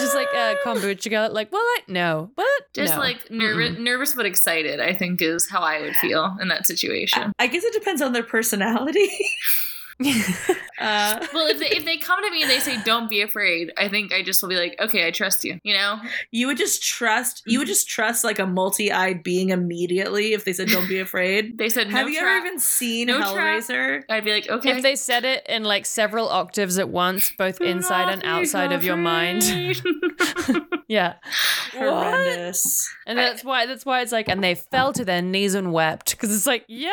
Just like a kombucha girl, like, well, like, no, but Just no. like nervous, nervous but excited. I think is how I would feel in that situation. I guess it depends on their personality. uh, Well, if they if they come to me and they say don't be afraid, I think I just will be like, okay, I trust you. You know, you would just trust. You would just trust like a multi-eyed being immediately if they said "Don't be afraid." they said Have no you trap. ever even seen No trap. Hellraiser? I'd be like, okay. If they said it in like several octaves at once, both inside and outside of your mind. Yeah. Horrendous. And that's why that's why it's like and they fell to their knees and wept because it's like, yeah.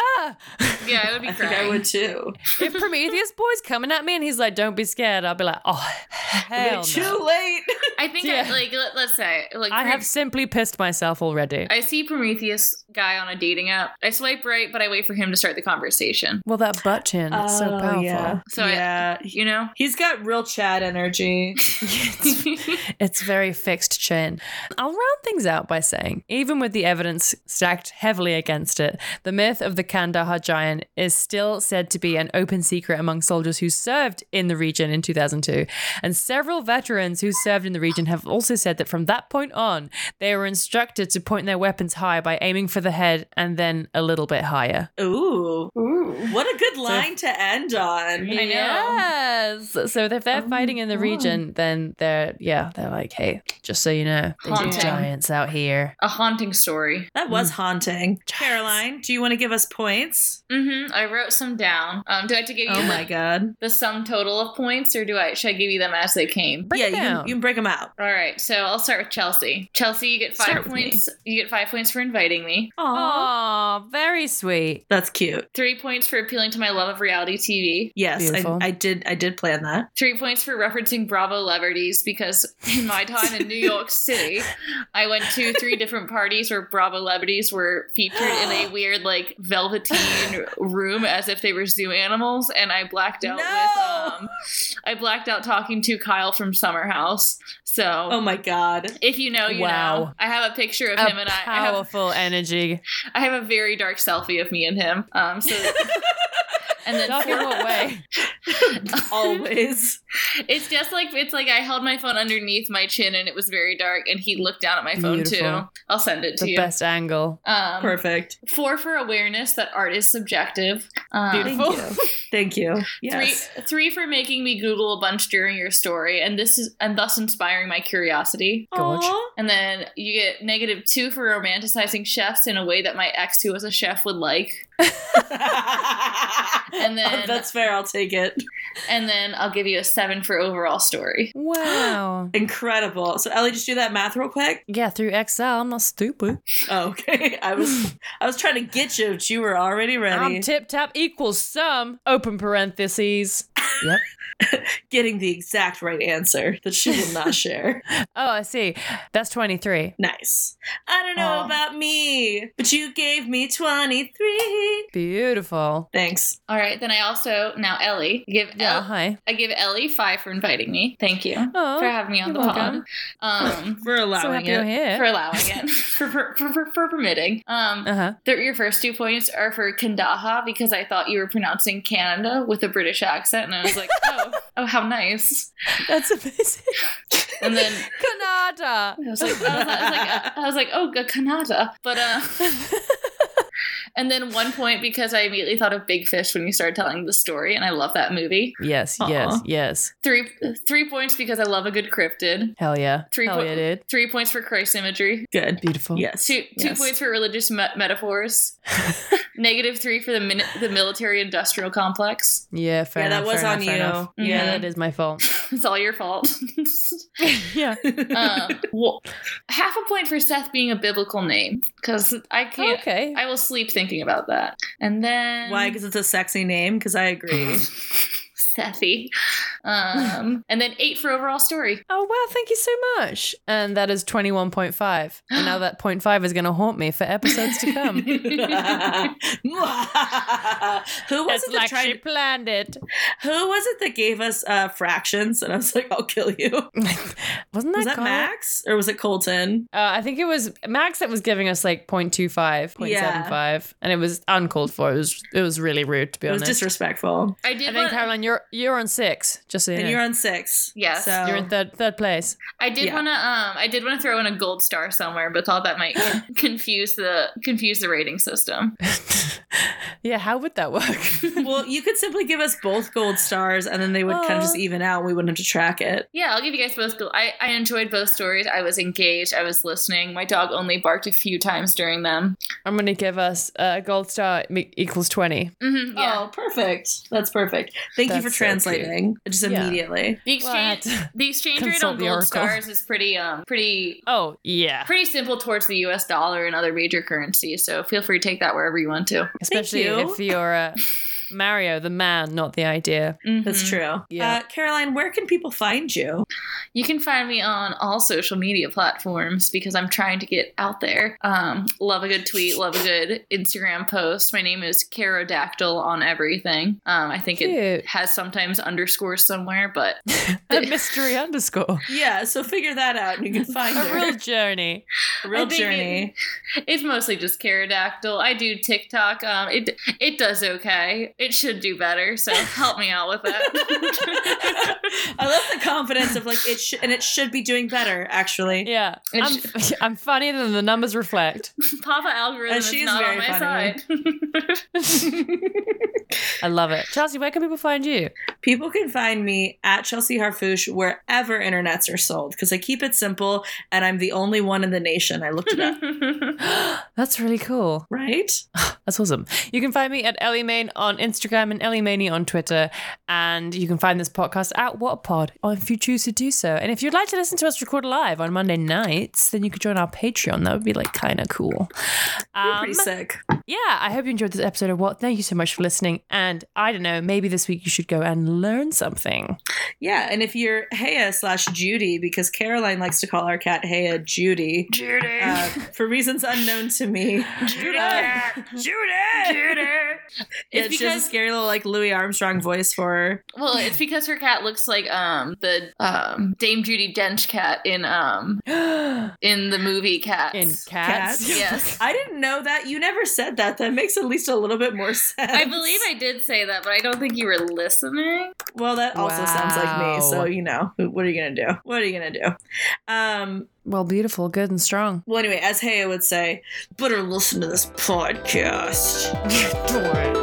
yeah, I would be I think crying. I would too. if Prometheus boy's coming at me and he's like, "Don't be scared," I'll be like, "Oh, hell Too no." late. I think Yeah. I, like let, let's say like I have simply pissed myself already. I see Prometheus guy on a dating app. I swipe right, but I wait for him to start the conversation. well, that butt chin, it's so Oh, powerful. Yeah. So I- yeah. You know, He's got real Chad energy. It's very fixed chin. I'll round things out by saying, even with the evidence stacked heavily against it, the myth of the Kandahar giant is still said to be an open secret among soldiers who served in the region in 2002. And several veterans who served in the region have also said that from that point on, they were instructed to point their weapons high by aiming for the head and then a little bit higher. Ooh. Ooh. What a good line to end on. I know. Yes. So if they're fighting in the region, then they're yeah, they're like, hey, just so you know, there's giants out here. a haunting story. That was haunting. Caroline, do you want to give us points? Mm-hmm. I wrote some down. Um, do I have to give you Oh my god. the sum total of points, or do I should I give you them as they came? Break yeah, you can, you can break them out. All right, so I'll start with Chelsea. Chelsea, you get five Start points. You get five points for inviting me. Aw, very sweet. That's cute. Three points for appealing to my love of reality TV. Yes, I, I did. I did plan that. Three points for referencing Bravo celebrities because in my time in New York City, I went to three different parties where Bravo celebrities were featured in a weird, like, velveteen room as if they were zoo animals, and I blacked out No! with um, I blacked out talking to Kyle from Summer House. So. Oh my god. if you know, you Wow. know. I have a picture of A him and I. I have, powerful energy. I have a very dark selfie of me and him. Um, so, and then Dark in four- what way? Always. It's just like it's like I held my phone underneath my chin and it was very dark, and he looked down at my phone too. I'll send it to The you. best angle. Um, Perfect. Four for awareness that art is subjective. Um, Beautiful. Thank you. Thank you. Yes. Three, three for making me Google a bunch during your story, and this is and thus inspiring my curiosity. Gorge. And then you get negative two for romanticizing chefs in a way that my ex, who was a chef, would like. And then- that's fair. I'll take it. And then I'll give you a seven for overall story. Wow. Incredible. So Ellie, just do that math real quick. Yeah, through Excel. I'm not stupid. Oh, okay. I was I was trying to get you, but you were already ready. I'm tip tap equals sum. Open parentheses. Yep. Getting the exact right answer that she will not share. Oh, I see. That's 23. Nice. I don't know Aw. about me, but you gave me 23. Beautiful. Thanks. All right, then I also now Ellie give Yeah, El- hi. I give Ellie five for inviting me. Thank you Oh, for having me on the welcome. pod. Um, For allowing so it. for allowing it, for, for, for, for, for permitting. Um, uh huh. the, your first two points are for Kandahar because I thought you were pronouncing Canada with a British accent, and I was like, oh, oh, how nice. That's amazing. And then Canada. I was like, I was, I was like, I was like, oh, Canada. But uh, and then one point because I immediately thought of Big Fish when you started telling the story, and I love that movie. yes, Aw. yes, yes. Three three points because I love a good cryptid. Hell yeah. Three Hell po- yeah, dude. Three points for Christ imagery. Good. Beautiful. Yes. Two two Yes. points for religious me- metaphors. Negative three for the min- the military industrial complex. Yeah, fair Yeah, that enough, was fair on enough, fair you. enough. Mhm. Yeah, that is my fault. It's all your fault. yeah. um, well, half a point for Seth being a biblical name because I can't. Okay. I will sleep thinking about that. And then Why? Because it's a sexy name? Because I agree. Sethy. Um, and then eight for overall story. Oh wow, thank you so much. And that is 21.5. And now that 0.5 is going to haunt me for episodes to come. Who was it's it that like she planned it. Who was it that gave us uh, fractions? And I was like, "I'll kill you." Wasn't that, Was that Connor? Max or was it Colton? Uh, I think it was Max that was giving us like 0.25, 0.75, and it was uncalled for. It was it was really rude to be honest. It was disrespectful. I did. and then want- Caroline, you're you're on six, just so you And know. you're on six. Yes. So You're in third third place. I did Yeah. want to. Um, I did want to throw in a gold star somewhere, but thought that might confuse the confuse the rating system. yeah, how would that work? well, you could simply give us both gold stars, and then they would kind of just even out. and We wouldn't have to track it. Yeah, I'll give you guys both. Gold. I I enjoyed both stories. I was engaged. I was listening. My dog only barked a few times during them. I'm gonna give us uh, a gold star equals 20. hmm yeah. Oh, perfect. That's perfect. Thank you That's for so translating. Just Yeah. immediately. The Well, I had exchange to the exchange rate consult on the gold stars is pretty um pretty Oh yeah, pretty simple towards the U.S. dollar and other major currencies. So feel free to take that wherever you want to. especially you. if you're uh, Mario, the man, not the idea. That's Mhm. true. Yeah. Uh, Caroline, where can people find you? You can find me on all social media platforms because I'm trying to get out there. Um, love a good tweet, love a good Instagram post. My name is Carodactyl on everything. Um, I think it has sometimes underscores somewhere, but A mystery underscore. Yeah, so figure that out and you can find A her. real journey. A real I think journey. it's mostly just Carodactyl. I do TikTok. Um, it it does okay. It should do better. So help me out with that. I love the confidence of like it should and it should be doing better, actually. Yeah, I'm, I'm funnier than the numbers reflect. Papa algorithm Uh, is is not on my funny. side. I love it. Chelsea, where can people find you? People can find me at Chelsea Harfouche wherever internets are sold because I keep it simple and I'm the only one in the nation. I looked it up, That's really cool. right? That's awesome. You can find me at Ellie Main on Instagram and Ellie Maney on Twitter. And you can find this podcast at What Pod if you choose to do so. And if you'd like to listen to us record live on Monday nights, then you could join our Patreon. That would be like kind of cool. Um, Pretty sick. yeah, I hope you enjoyed this episode of What. Thank you so much for listening. And I don't know, maybe this week you should go and learn something. Yeah, and if you're Shea slash Judy, because Caroline likes to call our cat Shea Judy, Judy. uh, for reasons unknown to me. Judy. Uh, Judy. Judy. Yeah, It's she has a scary little like Louis Armstrong voice for her. well, it's because her cat looks like um the um Dame Judi Dench cat in um in the movie Cats. In cats. Cats? Yes. I didn't know that. You never said that. That makes at least a little bit more sense. I believe I did say that, but I don't think you were listening. Well, that also sounds like me. So you know, what are you gonna do? What are you gonna do? Um. Well, beautiful, good, and strong. Well, anyway, as Haya would say, better listen to this podcast.